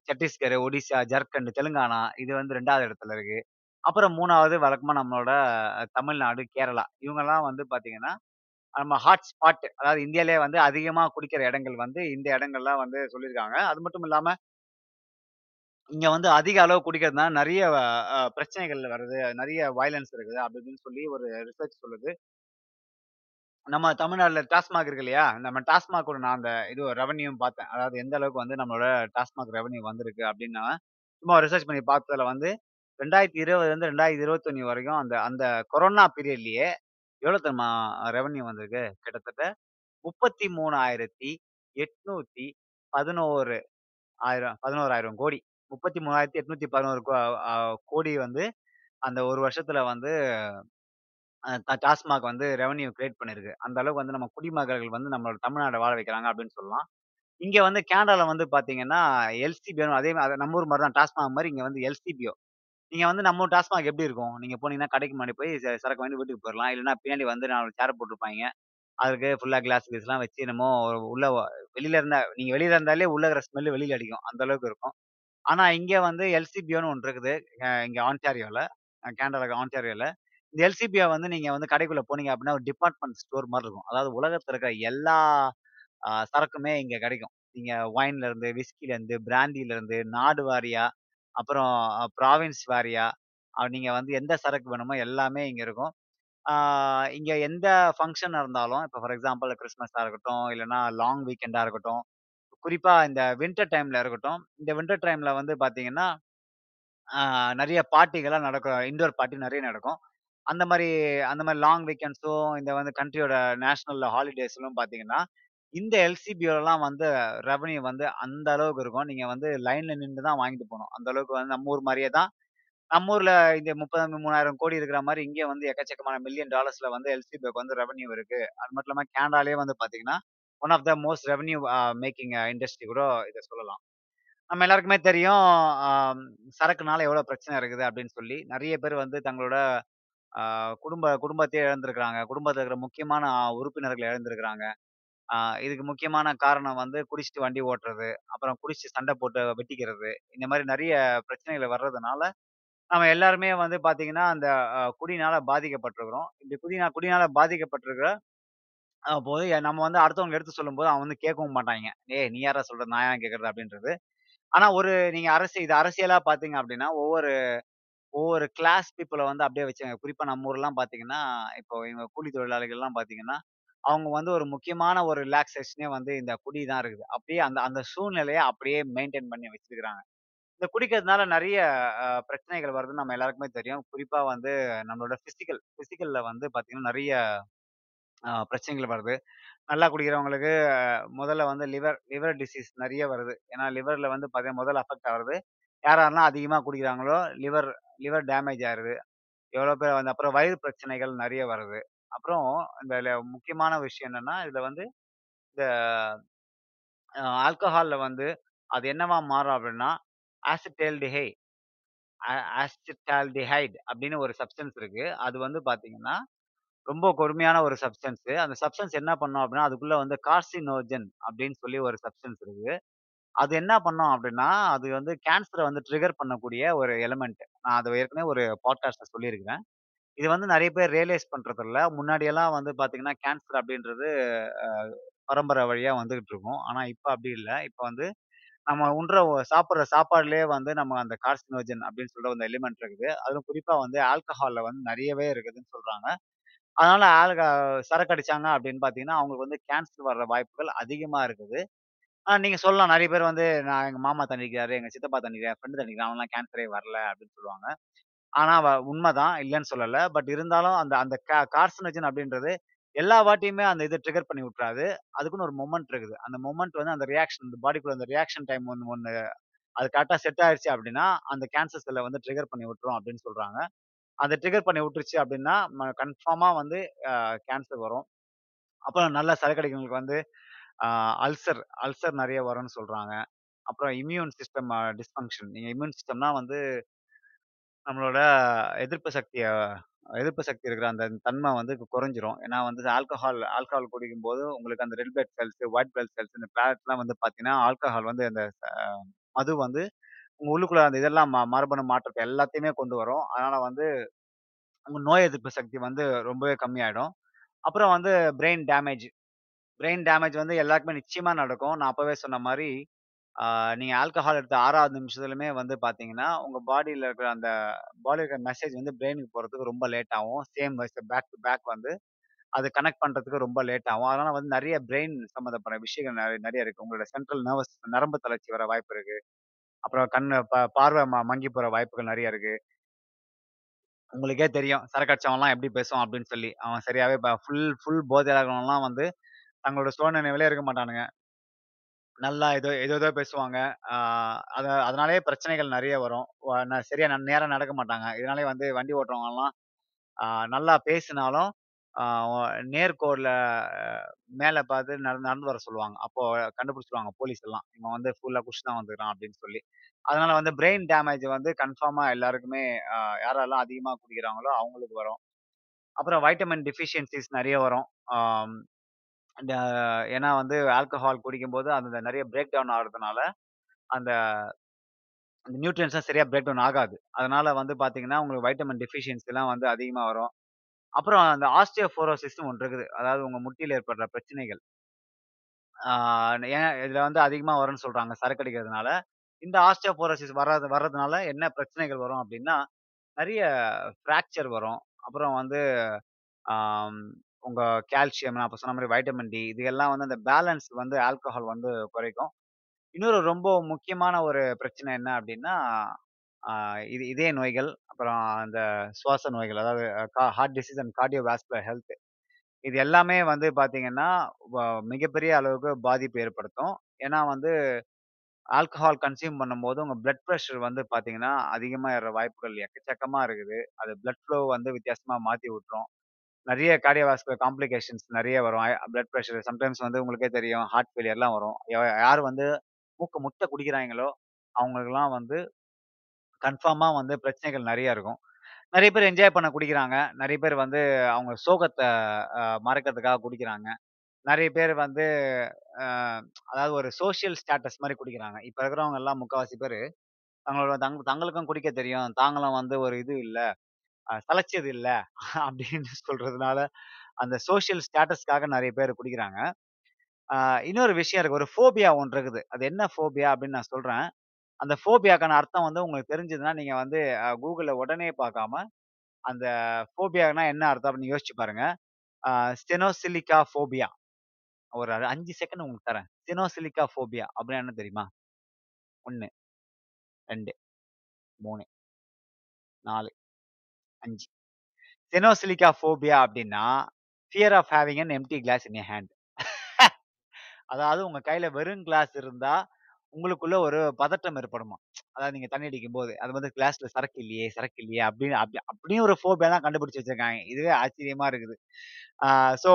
சத்தீஸ்கர், ஒடிசா, ஜார்க்கண்ட், தெலுங்கானா இது வந்து ரெண்டாவது இடத்துல இருக்கு. அப்புறம் 3வது வழக்கமா நம்மளோட தமிழ்நாடு, கேரளா. இவங்கலாம் வந்து பார்த்தீங்கன்னா, நம்ம ஹாட் ஸ்பாட் அதாவது இந்தியாலயே வந்து அதிகமா குடிக்கிற இடங்கள் வந்து இந்த இடங்கள்லாம் வந்து சொல்லியிருக்காங்க. அது மட்டும் இல்லாம, இங்க வந்து அதிக அளவு குடிக்கிறதுனால நெறைய அ பிரச்சனைகள் வருது. நெறைய வயலன்ஸ் இருக்குது. அப்படி இப்படின்னு சொல்லி ஒரு ரிசர்ச் சொல்லுது. நம்ம தமிழ்நாட்டில் டாஸ்மாக் இருக்கு இல்லையா? நம்ம டாஸ்மாக்கோட நான் அந்த இது ரெவென்யூவும் பார்த்தேன். அதாவது எந்த அளவுக்கு வந்து நம்மளோட டாஸ்மாக் ரெவன்யூ வந்திருக்கு அப்படின்னு நான் சும்மா ரிசர்ச் பண்ணி பார்த்ததுல வந்து 2020லேருந்து 2021 வரைக்கும் அந்த அந்த கொரோனா பீரியட்லயே எவ்வளோ தெரியுமா ரெவென்யூ வந்திருக்கு? கிட்டத்தட்ட 33,811 ஆயிரம் 11,000 கோடி. 33,811 கோ அ கோடி வந்து அந்த ஒரு வருஷத்துல வந்து அ டாஸ்மாக் வந்து ரெவன்யூ கிரியேட் பண்ணிருக்கு. அந்த அளவுக்கு வந்து நம்ம குடிமகள்கள் வந்து நம்மளோட தமிழ்நாட்டை வாழ வைக்கிறாங்க அப்படின்னு சொல்லலாம். இங்க வந்து கேனடால வந்து பார்த்தீங்கன்னா, எல்சிபிஓ அதே மா நம்ம ஊர் மாதிரி தான் டாஸ்மாக் மாதிரி இங்க வந்து எல்சிபிஓ. நீங்க வந்து நம்ம டாஸ்மாக் எப்படி இருக்கும்? நீங்க போனீங்கன்னா கடைக்கு முன்னாடி போய் ச சரக்கு வாங்கிட்டு வீட்டுக்கு போயிரலாம். இல்லன்னா பின்னாடி வந்து நான் சேர போட்டுருப்பாய்ங்க. அதுக்கு ஃபுல்லா கிளாஸ் கீஸ்லாம் வச்சு என்னமோ உள்ள வ வெளியில இருந்தா நீங்க வெளியில இருந்தாலே உள்ள இருக்கிற ஸ்மெல் வெளியில அடிக்கும். அந்த அளவுக்கு இருக்கும். ஆனா இங்க வந்து எல்சிபியோன்னு ஒண்ணு இருக்குது. அ இங்க ஆன்டாரியோல. அ கேனடால ஆன்டாரியோல. இந்த எல்சிபியோ வந்து நீங்க வந்து கடைக்குள்ள போனீங்க அப்படின்னா ஒரு டிபார்ட்மெண்ட் ஸ்டோர் மாரி இருக்கும். அதாவது உலகத்துல இருக்கிற எல்லா அ சரக்குமே இங்க கிடைக்கும் நீங்க ஒயின்ல இருந்து, விஸ்கில இருந்து, பிராண்டில இருந்து, நாடு வாரியா, அப்புறம் ப்ராவின்ஸ் வாரியா, நீங்கள் நீங்க வந்து எந்த சரக்கு வேணுமோ எல்லாமே இங்க இருக்கும். இங்கே இங்க எந்த ஃபங்க்ஷன் இருந்தாலும், இப்போ ஃபார் எக்ஸாம்பிள் கிறிஸ்மஸா இருக்கட்டும், இல்லைன்னா லாங் வீக்கெண்டா இருக்கட்டும், குறிப்பா இந்த வின்டர் டைம்ல இருக்கட்டும், இந்த வின்டர் டைம்ல வந்து பாத்தீங்கன்னா, நிறைய நெறைய பார்ட்டிகள்லாம் நடக்கும். இன்டோர் பார்ட்டி நிறைய நடக்கும். அந்த மாதிரி அந்த மாதிரி லாங் வீக்கெண்ட்ஸும், இந்த வந்து கண்ட்ரியோட நேஷனல் ஹாலிடேஸ்லும் பார்த்தீங்கன்னா, இந்த எல்சிபிஓலாம் வந்து ரெவென்யூ வந்து அந்த அளவுக்கு இருக்கும். நீங்க வந்து லைன்ல நின்னு தான் வாங்கிட்டு போணும். அந்த அளவுக்கு வந்து நம்ம ஊர் மாரியே தான் நம்ம ஊர்ல இந்த 30 3000 கோடி இருக்கிற மாரி இங்க வந்து எக்கச்சக்கமான மில்லியன் டாலர்ஸ்ல வந்து எல்சிபிஓக்கு வந்து ரெவென்யூ இருக்கு. அது மட்டும் இல்லாம கேனடாலயே வந்து பார்த்தீங்கன்னா, one of the most revenue uh making industry கூட இத சொல்லலாம். நம்ம எல்லாருக்குமே தெரியும், சரக்குனால எவ்வளோ பிரச்சனை இருக்குது அப்படின்னு சொல்லி. நெறைய பேர் வந்து தங்களோட அ குடும்ப குடும்பத்தையே இழந்திருக்கிறாங்க. குடும்பத்தில இருக்கிற முக்கியமான உறுப்பினர்கள இழந்திருக்கிறாங்க. இதுக்கு முக்கியமான காரணம் வந்து குடிச்சிட்டு வண்டி ஓட்டுறது, அப்புறம் குடிச்சு சண்டை போட்டு வெட்டிக்கிறது. இந்த மாதிரி நிறைய பிரச்சனைகள் வர்றதுனால, நம்ம எல்லாருமே வந்து பார்த்தீங்கன்னா, அந்த அ குடியினால பாதிக்கப்பட்டிருக்கிறோம். இந்த குடினா குடியினால பாதிக்கப்பட்டிருக்கிற அ போது நம்ம வந்து அடுத்தவங்க எடுத்து சொல்லும்போது, அவன் வந்து கேட்கவும் மாட்டாய்ங்க. "ஏய் நீ யார்றா சொல்றது? நான் ஏன் கேட்கறது?" அப்படின்றது. ஆனா ஒரு நீங்க அரசு இது அரசியலா பார்த்தீங்க அப்படின்னா, ஒவ்வொரு ஒவ்வொரு கிளாஸ் பீப்பிள வந்து அப்படியே வச்சாங்க. குறிப்பா நம்ம ஊர்லாம் பார்த்தீங்கன்னா, இப்போ இவங்க கூலி தொழிலாளிகள்லாம் பார்த்தீங்கன்னா, அவங்க வந்து ஒரு முக்கியமான ஒரு ரிலாக்ஸேஷனே வந்து இந்த குடி தான் இருக்குது. அப்படியே அந்த அந்த சூழ்நிலைய அப்படியே மெயின்டெயின் பண்ணி வச்சிருக்காங்க. இந்த குடிக்கிறதுனால நெறைய அ பிரச்சனைகள் வருதுன்னு நம்ம எல்லாருக்குமே தெரியும். குறிப்பா வந்து நம்மளோட பிசிக்கல் பிசிக்கல்ல வந்து பார்த்தீங்கன்னா, நெறைய அ பிரச்சனைகள் வருது. நல்லா குடிக்கிறவங்களுக்கு முதல்ல வந்து லிவர் லிவர் டிசீஸ் நெறைய வருது. ஏன்னா லிவர்ல வந்து பார்த்தீங்கன்னா முதல்ல அஃபெக்ட் ஆகுறது. யார் யாரெல்லாம் அதிகமா குடிக்கிறாங்களோ லிவர் லிவர் டேமேஜ் ஆயிருது. எவ்வளோ பேர் வந்து அப்புறம் வயிறு பிரச்சனைகள் நெறைய வருது. அப்புறம் இந்த ல முக்கியமான விஷயம் என்னன்னா, இதுல வந்து இந்த ஆல்கஹாலில் ஆல்கஹால்ல வந்து அது என்னவா மாறும் அப்படின்னா அசிட்டல்டிஹை ஆசிட்டால்டிஹைட் அப்படின்னு ஒரு சப்ஸ்டன்ஸ் இருக்கு. அது வந்து பார்த்தீங்கன்னா, ரொம்ப கொடுமையான ஒரு சப்ஸ்டன்ஸ். அந்த சப்ஸ்டன்ஸ் என்ன பண்ணும் அப்படின்னா அதுக்குள்ள வந்து கார்சினோஜன் அப்படின்னு சொல்லி ஒரு சப்ஸ்டன்ஸ் இருக்கு. அது என்ன பண்ணும் அப்படின்னா அது வந்து கேன்சரை வந்து ட்ரிகர் பண்ணக்கூடிய ஒரு எலமெண்ட் நான் அது ஏற்கனவே ஒரு பாட்காஸ்ட்ல சொல்லியிருக்கிறேன். இது வந்து நெறைய பேர் ரியலைஸ் பண்றதில்ல. முன்னாடியெல்லாம் வந்து பார்த்தீங்கன்னா, கேன்சர் அப்படின்றது அ பரம்பரை வழியா வந்துகிட்டு இருக்கும். ஆனா இப்ப அப்படி இல்ல. இப்ப வந்து நம்ம உண்ற ஒ சாப்பிடுற சாப்பாடுலயே வந்து நம்ம அந்த கார்சினோஜன் அப்படின்னு சொல்ற அந்த எலிமெண்ட் இருக்குது. அதுவும் குறிப்பா வந்து ஆல்கஹால்ல வந்து நெறையவே இருக்குதுன்னு சொல்றாங்க. அதனால ஆல்க சரக்கு அடிச்சாங்க அப்படின்னு பார்த்தீங்கன்னா, அவங்களுக்கு வந்து கேன்சர் வர்ற வாய்ப்புகள் அதிகமா இருக்குது. ஆ நீங்க சொல்லலாம் நெறைய பேர் வந்து நான் எங்க மாமா தண்ணிக்கிறாரு, எங்க சித்தப்பா தண்ணிக்கிறாரு, என் ஃப்ரெண்ட் தண்ணிக்கிறான். அவன்லாம் கேன்சரே வரல அப்படின்னு சொல்லுவாங்க. ஆனா வ உண்மைதான் இல்லைன்னு சொல்லல. பட் இருந்தாலும் அந்த அந்த கா கார்சினோஜன் அப்படின்றது எல்லா வாட்டியுமே அந்த இதை ட்ரிகர் பண்ணி விட்றாது அதுக்குன்னு ஒரு மொமெண்ட் இருக்குது. அந்த மொமெண்ட் வந்து அந்த ரியாக்ஷன் இந்த பாடிக்குள்ள அந்த ரியாக்ஷன் டைம் வந்து ஒன்று அது கரெக்டாக செட் ஆயிடுச்சு அப்படின்னா, அந்த கேன்சர் செல்லை வந்து ட்ரிகர் பண்ணி விட்டுரும் அப்படின்னு சொல்றாங்க. அந்த ட்ரிகர் பண்ணி விட்டுருச்சு அப்படின்னா, ம வந்து கேன்சர் வரும். அப்புறம் நல்ல சரக்கு வந்து அல்சர் அல்சர் நிறைய வரும்னு சொல்றாங்க. அப்புறம் இம்யூன் சிஸ்டம் டிஸ்ஃபங்க்ஷன் நீங்கள் இம்யூன் சிஸ்டம்னா வந்து நம்மளோட எதிர்ப்பு சக்திய எதிர்ப்பு சக்தி இருக்கிற அந்த தன்மை வந்து குறைஞ்சிரும். ஏன்னா வந்து ஆல்கஹால் ஆல்கஹால் குடிக்கும்போது உங்களுக்கு அந்த red blood cells, white blood cells இந்த பிளாட்லாம் வந்து பார்த்தீங்கன்னா, ஆல்கஹால் வந்து அந்த அ மது வந்து உங்க உள்ளுக்குள்ள அந்த இதெல்லாம் ம மரபணு மாற்றத்தை எல்லாத்தையுமே கொண்டு வரும். அதனால வந்து உங்க நோய் எதிர்ப்பு சக்தி வந்து ரொம்பவே கம்மியாயிடும். அப்புறம் வந்து பிரெயின் டேமேஜ். பிரெயின் டேமேஜ் வந்து எல்லாருக்குமே நிச்சயமா நடக்கும். நான் அப்பவே சொன்ன மாரி, ஆ நீங்க ஆல்கஹால் எடுத்த 6வது நிமிஷத்துலையுமே வந்து பார்த்தீங்கன்னா, உங்க பாடியில் இருக்கிற அந்த பாடியில் இருக்கிற மெசேஜ் வந்து பிரெயினுக்கு போறதுக்கு ரொம்ப லேட் ஆகும். Same wise back to back வந்து அது கனெக்ட் பண்றதுக்கு ரொம்ப லேட் ஆகும். அதனால வந்து நெறைய பிரெயின் சம்மந்தப்பட்ட விஷயங்கள் நிறைய நெறைய இருக்கு. உங்களோட சென்ட்ரல் நர்வஸ் நரம்பு தளர்ச்சி வர வாய்ப்பு இருக்கு. அப்புறம் கண்ணு ப பார்வை ம மங்கி போற வாய்ப்புகள் நெறைய இருக்கு. உங்களுக்கே தெரியும். சரக்கு அடிச்சவன்லாம் எப்படி பேசுவான் அப்படின்னு சொல்லி. அவன் சரியாவே ப ஃபுல் ஃபுல் போதையில இருக்கிறவன்லாம் வந்து தங்களோட சுய நினைவிலே இருக்க மாட்டானுங்க. நல்லா ஏதோ ஏதேதோ பேசுவாங்க. ஆ அத அதனாலேயே பிரச்சனைகள் நெறைய வரும். வ ந சரியா ந நேரா நடக்க மாட்டாங்க. இதனாலேயே வந்து வண்டி ஓட்டுறவங்கலாம் ஆ நல்லா பேசினாலும், ஆ ஒ நேர்கோட்ல மேல பார்த்து நடந்து நடந்து வர சொல்லுவாங்க. அப்போ கண்டுபிடிச்சுருவாங்க போலீஸ் எல்லாம். இவன் வந்து ஃபுல்லா குடிச்சுட்டு தான் வந்துக்கிறான் அப்படின்னு சொல்லி. அதனால வந்து பிரெயின் டேமேஜ் வந்து கன்ஃபார்மா எல்லாருக்குமே அ யாரெல்லாம் அதிகமா குடிக்கிறாங்களோ அவங்களுக்கு வரும். அப்புறம் வைட்டமின் டெஃபிஷியன்சிஸ் நெறைய வரும். ஆம். ஏன்னா வந்து ஆல்கஹால் குடிக்கும்போது அந்த நிறைய பிரேக் டவுன் ஆகிறதுனால அந்த அந்த நியூட்ரியன்ட்ஸ்லாம் சரியாக பிரேக் டவுன் ஆகாது. அதனால வந்து பார்த்தீங்கன்னா, உங்களுக்கு வைட்டமின் டெஃபிஷியன்சிலாம் வந்து அதிகமாக வரும். அப்புறம் அந்த ஆஸ்டியோபோரோசிஸ்ன்னு ஒன்று இருக்குது. அதாவது உங்கள் முட்டியில் ஏற்படுற பிரச்சனைகள். ஏன் இதில் வந்து அதிகமாக வரும்னு சொல்கிறாங்க சரக்கு அடிக்கிறதுனால. இந்த ஆஸ்டியோபோரோசிஸ் வராது வர்றதுனால என்ன பிரச்சனைகள் வரும் அப்படின்னா நிறைய ஃப்ராக்சர் வரும். அப்புறம் வந்து உங்க கால்சியம் நான் அப்ப சொன்ன மாதிரி வைட்டமின் டி இது எல்லாம் வந்து அந்த பேலன்ஸ் வந்து ஆல்கஹால் வந்து குறைக்கும். இன்னொரு ரொம்ப முக்கியமான ஒரு பிரச்சனை என்ன அப்படின்னா ஆ இது இதய நோய்கள், அப்புறம் அந்த சுவாச நோய்கள் அதாவது கா heart disease and cardiovascular health இது எல்லாமே வந்து பார்த்தீங்கன்னா, வ மிகப்பெரிய அளவுக்கு பாதிப்பு ஏற்படுத்தும். ஏன்னா வந்து ஆல்கஹால் கன்சியூம் பண்ணும்போது உங்க பிளட் பிரஷர் வந்து பார்த்தீங்கன்னா, அதிகமா ஏற வாய்ப்புகள் எக்கச்சக்கமா இருக்குது. அது பிளட் ஃப்ளோ வந்து வித்தியாசமா மாத்தி விட்டுரும். நிறைய கார்டியோவாஸ்குலர் காம்ப்ளிகேஷன்ஸ் நிறைய வரும். பிளட் பிரஷர் சம்டைம்ஸ் வந்து உங்களுக்கே தெரியும். ஹார்ட் ஃபெயிலியர்லாம் வரும். யா யார் வந்து மூக்க முட்ட குடிக்கிறாய்ங்களோ, அவங்களுக்கெல்லாம் வந்து கன்ஃபார்மா வந்து பிரச்சனைகள் நெறைய இருக்கும். நெறைய பேர் என்ஜாய் பண்ண குடிக்கிறாங்க. நெறைய பேர் வந்து அவங்க சோகத்த அ மறக்கிறதுக்காக குடிக்கிறாங்க. நெறைய பேர் வந்து அ அதாவது ஒரு சோசியல் ஸ்டேட்டஸ் மாரி குடிக்கிறாங்க. இப்ப இருக்கிறவங்க எல்லாம் முக்காவாசி பேரு, தங்களோட தங் தங்களுக்கும் குடிக்க தெரியும். தாங்களும் வந்து ஒரு இது இல்ல, சளைச்சது இல்ல அப்படின்னு சொல்றதுனால, அந்த சோசியல் ஸ்டேட்டஸ்க்காக நிறைய பேர் குடிக்கிறாங்க. இன்னொரு விஷயம் இருக்கு. ஒரு ஃபோபியா ஒன்று இருக்குது. அது என்ன ஃபோபியா அப்படின்னு நான் சொல்றேன். அந்த ஃபோபியாக்கான அர்த்தம் வந்து உங்களுக்கு தெரிஞ்சதுன்னா, நீங்க வந்து அ Googleல உடனே பார்க்காம, அந்த ஃபோபியானா என்ன அர்த்தம் அப்படின்னு யோசிச்சு பாருங்க. Cenosillicaphobia. ஒரு 5 செகண்ட் உங்களுக்கு தரேன். ஸ்டெனோசிலிக்கா ஃபோபியா அப்படின்னா என்ன தெரியுமா? 1, 2, 3, 4, அஞ்சு செனோசிலிக்கா ஃபோபியா அப்படின்னா, fear of having an empty glass in a hand. அதாவது உங்க கையில வெறும் கிளாஸ் இருந்தா, உங்களுக்குள்ள ஒரு பதட்டம் ஏற்படுமா அதாவது நீங்க தண்ணி அடிக்கும் போது அது வந்து கிளாஸ்ல சரக்கு இல்லையே, சரக்கு இல்லையே அப்படின்னு அப்படி அப்படியும் ஒரு ஃபோபியா தான் கண்டுபிடிச்சி வச்சிருக்காங்க. இதுவே ஆச்சரியமா இருக்குது. ஸோ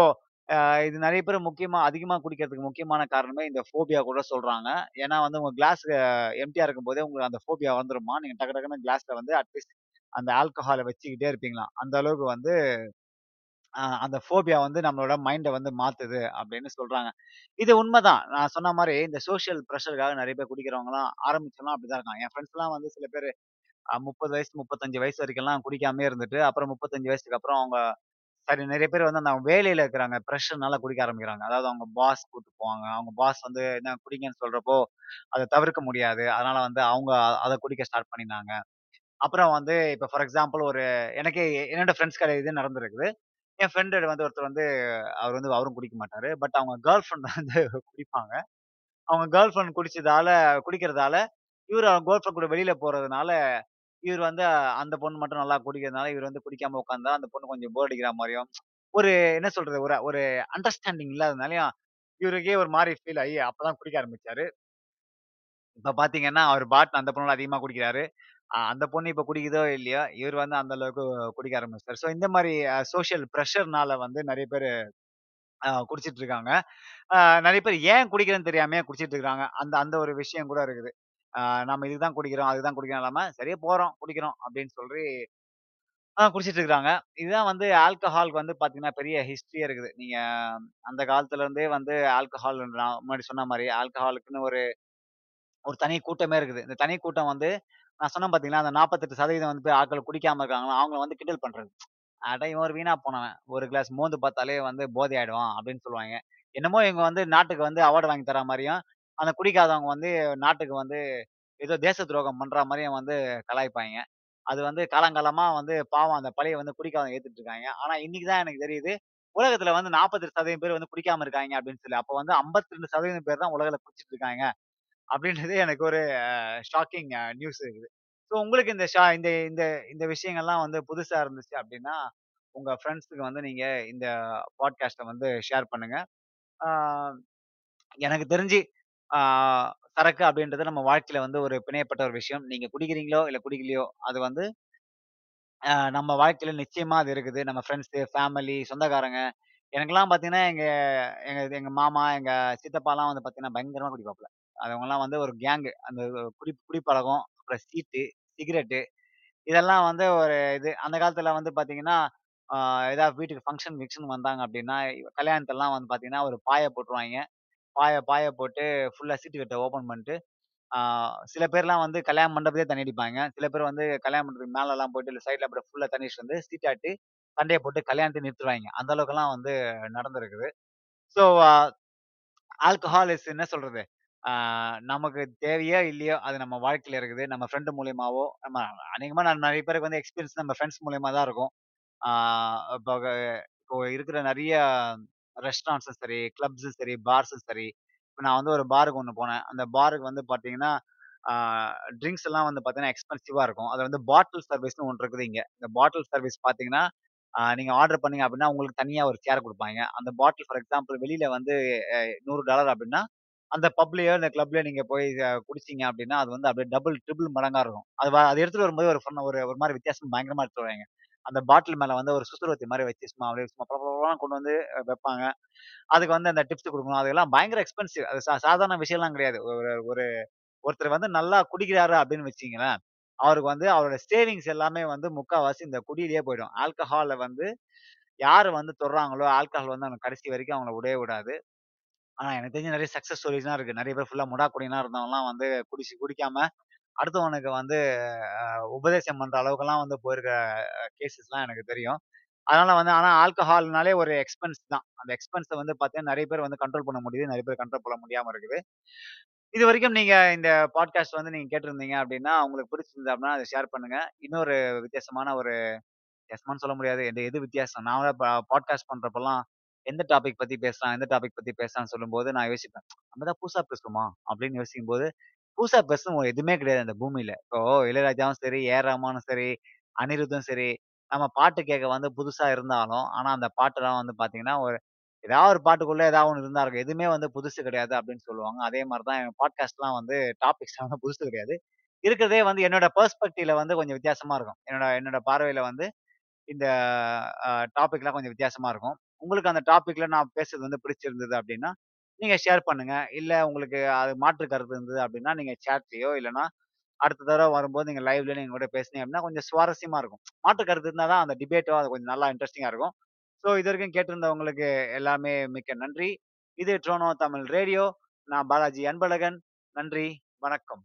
இது நிறைய பேர் முக்கியமா அதிகமாக குடிக்கிறதுக்கு முக்கியமான காரணமே இந்த ஃபோபியா கூட சொல்றாங்க. ஏன்னா வந்து உங்கள் கிளாஸ் இருக்கும் இருக்கும்போதே உங்களுக்கு அந்த ஃபோபியா வந்துருமா, நீங்கள் டக்கு டக்குன்னு கிளாஸில் வந்து அட்லீஸ்ட் அந்த ஆல்கஹாலை வச்சுக்கிட்டே இருப்பீங்களாம். அந்த அளவுக்கு வந்து அந்த ஃபோபியா வந்து நம்மளோட மைண்டை வந்து மாத்துது அப்படின்னு சொல்றாங்க. இது உண்மைதான் நான் சொன்ன மாதிரி இந்த சோசியல் ப்ரெஷருக்காக நிறைய பேர் குடிக்கிறவங்கலாம் ஆரம்பிச்சவங்கலாம் அப்படிதான் இருக்காங்க. என் ஃப்ரெண்ட்ஸ்லாம் வந்து சில பேர் முப்பது வயசு, 35 வயசு வரைக்கும்லாம் குடிக்காமே இருந்துட்டு, அப்புறம் 35 வயசுக்கு அப்புறம் அவங்க சரி நிறைய பேர் வந்து அந்த வேலையில இருக்கிறாங்க. ப்ரெஷர்னால குடிக்க ஆரம்பிக்கிறாங்க. அதாவது அவங்க பாஸ் கூட்டு போவாங்க. அவங்க பாஸ் வந்து என்ன குடிங்கன்னு சொல்றப்போ, அதை தவிர்க்க முடியாது. அதனால வந்து அவங்க அதை குடிக்க ஸ்டார்ட் பண்ணினாங்க. அப்புறம் வந்து இப்போ ஃபார் எக்ஸாம்பிள் ஒரு எனக்கு என்னோட ஃப்ரெண்ட்ஸ் கடை இது நடந்திருக்குது. என் ஃப்ரெண்டு வந்து ஒருத்தர் வந்து அவர் வந்து அவரும் குடிக்க மாட்டாரு. பட் அவங்க கேர்ள் ஃப்ரெண்ட் வந்து குடிப்பாங்க. அவங்க கேர்ள் ஃப்ரெண்ட் குடிச்சதால குடிக்கிறதால, இவர் அவங்க கேர்ள் ஃப்ரெண்ட் கூட வெளியில போறதுனால, இவர் வந்து அந்த பொண்ணு மட்டும் நல்லா குடிக்கிறதுனால, இவர் வந்து குடிக்காம உட்காந்தா அந்த பொண்ணு கொஞ்சம் போர் அடிக்கிற மாதிரியும் ஒரு என்ன சொல்றது? ஒரு ஒரு அண்டர்ஸ்டாண்டிங் இல்லாதனாலயும், இவருக்கே ஒரு மாரி ஃபீல் ஆகி அப்பதான் குடிக்க ஆரம்பிச்சாரு. இப்ப பாத்தீங்கன்னா, அவர் பாட்ன அந்த பொண்ணோட அதிகமா குடிக்கிறாரு. அ அந்த பொண்ணு இப்ப குடிக்குதோ இல்லையோ, இவர் வந்து அந்த அளவுக்கு குடிக்க ஆரம்பிச்சுட்டாரு. ஸோ இந்த மாரி அ சோசியல் பிரஷர்னால வந்து நெறைய பேரு அ குடிச்சிட்டு இருக்காங்க. அ நெறைய பேர் ஏன் குடிக்கிறேன்னு தெரியாமயே குடிச்சிட்டு இருக்காங்க. அந்த அந்த ஒரு விஷயம் கூட இருக்குது. அ நம்ம இதுக்கு தான் குடிக்கிறோம், அதுக்கு தான் குடிக்கிறோம் இல்லாம, சரியா போறோம், குடிக்கிறோம் அப்படின்னு சொல்லி அ குடிச்சிட்டு இருக்காங்க. இதுதான் வந்து ஆல்கஹால்க்கு வந்து பார்த்தீங்கன்னா, பெரிய ஹிஸ்டரியே இருக்குது. நீங்க அந்த காலத்துல இருந்தே வந்து ஆல்கஹால் நான் முன்னாடி சொன்ன மாரி ஆல்கஹாலுக்குன்னு ஒரு ஒரு தனி கூட்டமே இருக்குது. இந்த தனி கூட்டம் வந்து நான் சொன்னேன் பார்த்தீங்களா, அந்த 48% வந்து போய் ஆட்கள் குடிக்காம இருக்காங்களா, அவங்கள வந்து கிண்டல் பண்ணுறது அட இவன் ஒரு வீணா போனவன். ஒரு கிளாஸ் மோந்து பார்த்தாலே வந்து போதை ஆயிடுவான் அப்படின்னு சொல்லுவாங்க என்னமோ இவங்க வந்து நாட்டுக்கு வந்து அவார்டு வாங்கி தர மாதிரியும் அந்த குடிக்காதவங்க வந்து நாட்டுக்கு வந்து ஏதோ தேச துரோகம் பண்ற மாதிரியும் வந்து கலாய்ப்பாய்ங்க. அது வந்து காலங்காலமா வந்து பாவம் அந்த பழைய வந்து குடிக்காதவங்க ஏத்துட்டு இருக்காங்க ஆனா இன்னைக்கு தான் எனக்கு தெரியுது, உலகத்துல வந்து 48% பேர் வந்து குடிக்காம இருக்காங்க அப்படின்னு சொல்லி. அப்போ வந்து 52% பேர் தான் உலகுல குடிச்சிட்டு இருக்காங்க அப்படின்றது எனக்கு ஒரு ஷாக்கிங் நியூஸ் இருக்குது. ஸோ உங்களுக்கு இந்த ஷா இந்த இந்த இந்த விஷயங்கள்லாம் வந்து புதுசா இருந்துச்சு அப்படின்னா, உங்க ஃப்ரெண்ட்ஸுக்கு வந்து நீங்க இந்த பாட்காஸ்ட்ட வந்து ஷேர் பண்ணுங்க. ஆ எனக்கு தெரிஞ்சு ஆ சரக்கு அப்படின்றது நம்ம வாழ்க்கையில வந்து ஒரு பிணையப்பட்ட ஒரு விஷயம். நீங்க குடிக்கிறீங்களோ, இல்ல குடிக்கலையோ, அது வந்து நம்ம வாழ்க்கையில நிச்சயமா அது இருக்குது. நம்ம ஃப்ரெண்ட்ஸு, ஃபேமிலி, சொந்தக்காரங்க எனக்கெல்லாம் பார்த்தீங்கன்னா, எங்க எங்க எங்க மாமா, எங்க சித்தப்பாலாம் வந்து பார்த்தீங்கன்னா, பயங்கரமா குடிப்பாப்புல. அவங்கலாம் வந்து ஒரு கேங்கு. அந்த குடி குடிப்பழக்கம், அப்புறம் சீட்டு, சிகரெட்டு இதெல்லாம் வந்து ஒரு இது. அந்த காலத்துல வந்து பார்த்தீங்கன்னா, ஆ ஏதாவது வீட்டுக்கு ஃபங்ஷன், கிங்ஷன் வந்தாங்க அப்படின்னா கல்யாணத்துலலாம் வந்து பார்த்தீங்கன்னா, ஒரு பாய போட்டுருவாய்ங்க. பாய பாய போட்டு ஃபுல்லா சீட்டு கட்ட ஓப்பன் பண்ணிட்டு, ஆ சில பேர்லாம் வந்து கல்யாண மண்டபத்திலேயே தண்ணி அடிப்பாங்க. சில பேர் வந்து கல்யாண மண்டபத்துக்கு மேலலாம் போயிட்டு, இல்ல சைட்ல அப்படியே ஃபுல்லா தண்ணி வந்து சீட்டாட்டி, சண்டைய போட்டு கல்யாணத்தை நிறுத்துவாங்க அந்த அளவுக்குலாம் வந்து நடந்திருக்குது. ஸோ ஆல்கஹால் இஸ் என்ன சொல்றது? நமக்கு தேவையோ! இல்லையோ! அது நம்ம வாழ்க்கையில இருக்குது. நம்ம ஃப்ரெண்டு மூலியமாவோ, நம்ம அநேகமா நான் நிறைய பேருக்கு வந்து எக்ஸ்பீரியன்ஸ் நம்ம ஃப்ரெண்ட்ஸ் மூலியமா தான் இருக்கும். இப்போ இப்போ இருக்கிற நிறைய ரெஸ்டாரண்ட்ஸும் சரி, கிளப்ஸும் சரி, பார்ஸும் சரி, இப்போ நான் வந்து ஒரு பாருக்கு ஒன்று போனேன். அந்த பாருக்கு வந்து பார்த்தீங்கன்னா, ட்ரிங்க்ஸ் எல்லாம் வந்து பார்த்தீங்கன்னா, எக்ஸ்பென்சிவாக இருக்கும். அது வந்து பாட்டில் சர்வீஸ்னு ஒன்று இருக்குது இங்கே இந்த பாட்டில் சர்வீஸ் பார்த்தீங்கன்னா, நீங்கள் ஆர்டர் பண்ணீங்க அப்படின்னா உங்களுக்கு தனியாக ஒரு சேர் கொடுப்பாங்க அந்த பாட்டில் ஃபார் எக்ஸாம்பிள் வெளியில் வந்து நூறு டாலர் அப்படின்னா அந்த பப்லயோ, இந்த கிளப்லயோ நீங்க போய் அ குடிச்சீங்க அப்படின்னா அது வந்து அப்படியே டபுள், ட்ரிபிள் மடங்கா இருக்கும். அது வ அது எடுத்துட்டு வரும்போது ஒரு ஃபன் ஒரு ஒரு மாதிரி வித்தியாசம் பயங்கரமா எடுத்துட்டு அந்த பாட்டில் மேல வந்து ஒரு சுத்துரத்தி மாதிரி வச்சு சும்மா அப்படியே சும்மா பள கொண்டு வந்து வைப்பாங்க. அதுக்கு வந்து அந்த டிப்ஸ் கொடுக்கணும் அதெல்லாம் பயங்கர எக்ஸ்பென்சிவ். அது சா சாதாரண விஷயம்லாம் கிடையாது. ஒரு ஒரு ஒருத்தர் வந்து நல்லா குடிக்கிறாரு அப்படின்னு வச்சிங்களேன் அவருக்கு வந்து அவரோட சேவிங்ஸ் எல்லாமே வந்து முக்காவாசி இந்த குடியிலேயே போயிடும். ஆல்கஹால வந்து யார் வந்து தொடுறாங்களோ, ஆல்கஹால் வந்து அவங்க கடைசி வரைக்கும் அவங்கள விடவே விடாது. ஆனா எனக்கு தெரிஞ்சு நிறைய சக்ஸஸ் ஸ்டோரிஸ்லாம் இருக்கு. நிறைய பேர் ஃபுல்லா முடா குடியனா இருந்தவங்கலாம் வந்து குடிச்சு குடிக்காம அடுத்தவனுக்கு வந்து அ உபதேசம் பண்ற அளவுக்கெல்லாம் வந்து போயிருக்க கேஸஸ்லாம் எனக்கு தெரியும். அதனால வந்து ஆனா ஆல்கஹால்னாலே ஒரு எக்ஸ்பென்ஸ் தான். அந்த எக்ஸ்பென்ஸ வந்து பார்த்தீங்கன்னா, நிறைய பேர் வந்து கண்ட்ரோல் பண்ண முடியுது. நிறைய பேர் கண்ட்ரோல் பண்ண முடியாம இருக்குது. இதுவரைக்கும் நீங்க இந்த பாட்காஸ்ட் வந்து நீங்க கேட்டிருந்தீங்க அப்படின்னா உங்களுக்கு பிடிச்சிருந்தது அப்படின்னா அத ஷேர் பண்ணுங்க. இன்னொரு வித்தியாசமான ஒரு வித்தியாசமான்னு சொல்ல முடியாது. எது எது வித்தியாசம்? நான் பா பாட்காஸ்ட் பண்றப்பலாம் எந்த டாபிக் பத்தி பேசலாம்? எந்த டாபிக் பத்தி பேசலாம்ன்னு சொல்லும்போது நான் யோசிப்பேன். நம்ம தான் புதுசா பேசுறோமா? யோசிக்கும் யோசிக்கும்போது, புதுசா பேசவும் எதுவுமே கிடையாது அந்த பூமியில. இப்போ இளையராஜாவும் சரி, ஏ.ஆர். ரஹ்மானும் சரி, அனிருத்தும் சரி, நம்ம பாட்டு கேட்க வந்து புதுசா இருந்தாலும், ஆனா அந்த பாட்டுலாம் வந்து பார்த்தீங்கன்னா, ஒரு ஏதாவது ஒரு பாட்டுக்குள்ள ஏதாவது ஒண்ணு இருந்தா இருக்கும். எதுவுமே வந்து புதுசு கிடையாது அப்படின்னு சொல்லுவாங்க. அதே மாரி தான் என் பாட்காஸ்ட்லாம் வந்து டாபிக்ஸ் வந்து புதுசு கிடையாது. இருக்கிறதே வந்து என்னோட பெர்ஸ்பெக்டிவ்ல வந்து கொஞ்சம் வித்தியாசமா இருக்கும். என்னோட என்னோட பார்வையில வந்து இந்த அ டாபிக்லாம் கொஞ்சம் வித்தியாசமா இருக்கும். உங்களுக்கு அந்த டாப்பிக்கில் நான் பேசுறது வந்து பிடிச்சிருந்தது அப்படின்னா நீங்க ஷேர் பண்ணுங்க. இல்ல உங்களுக்கு அது மாற்று கருத்து இருந்தது அப்படின்னா நீங்க சேட்லயோ இல்லைன்னா அடுத்த தடவை வரும்போது நீங்க லைவ்ல நீங்க கூட பேசுனீங்க அப்படின்னா கொஞ்சம் சுவாரஸ்யமா இருக்கும். மாற்று கருத்து இருந்தா தான் அந்த டிபேட்டோ அது கொஞ்சம் நல்லா இன்ட்ரஸ்டிங்கா இருக்கும். ஸோ இது வரைக்கும் கேட்டிருந்தவங்களுக்கு எல்லாமே மிக்க நன்றி. இது ட்ரோனோ தமிழ் ரேடியோ. நான் பாலாஜி அன்பழகன். நன்றி, வணக்கம்.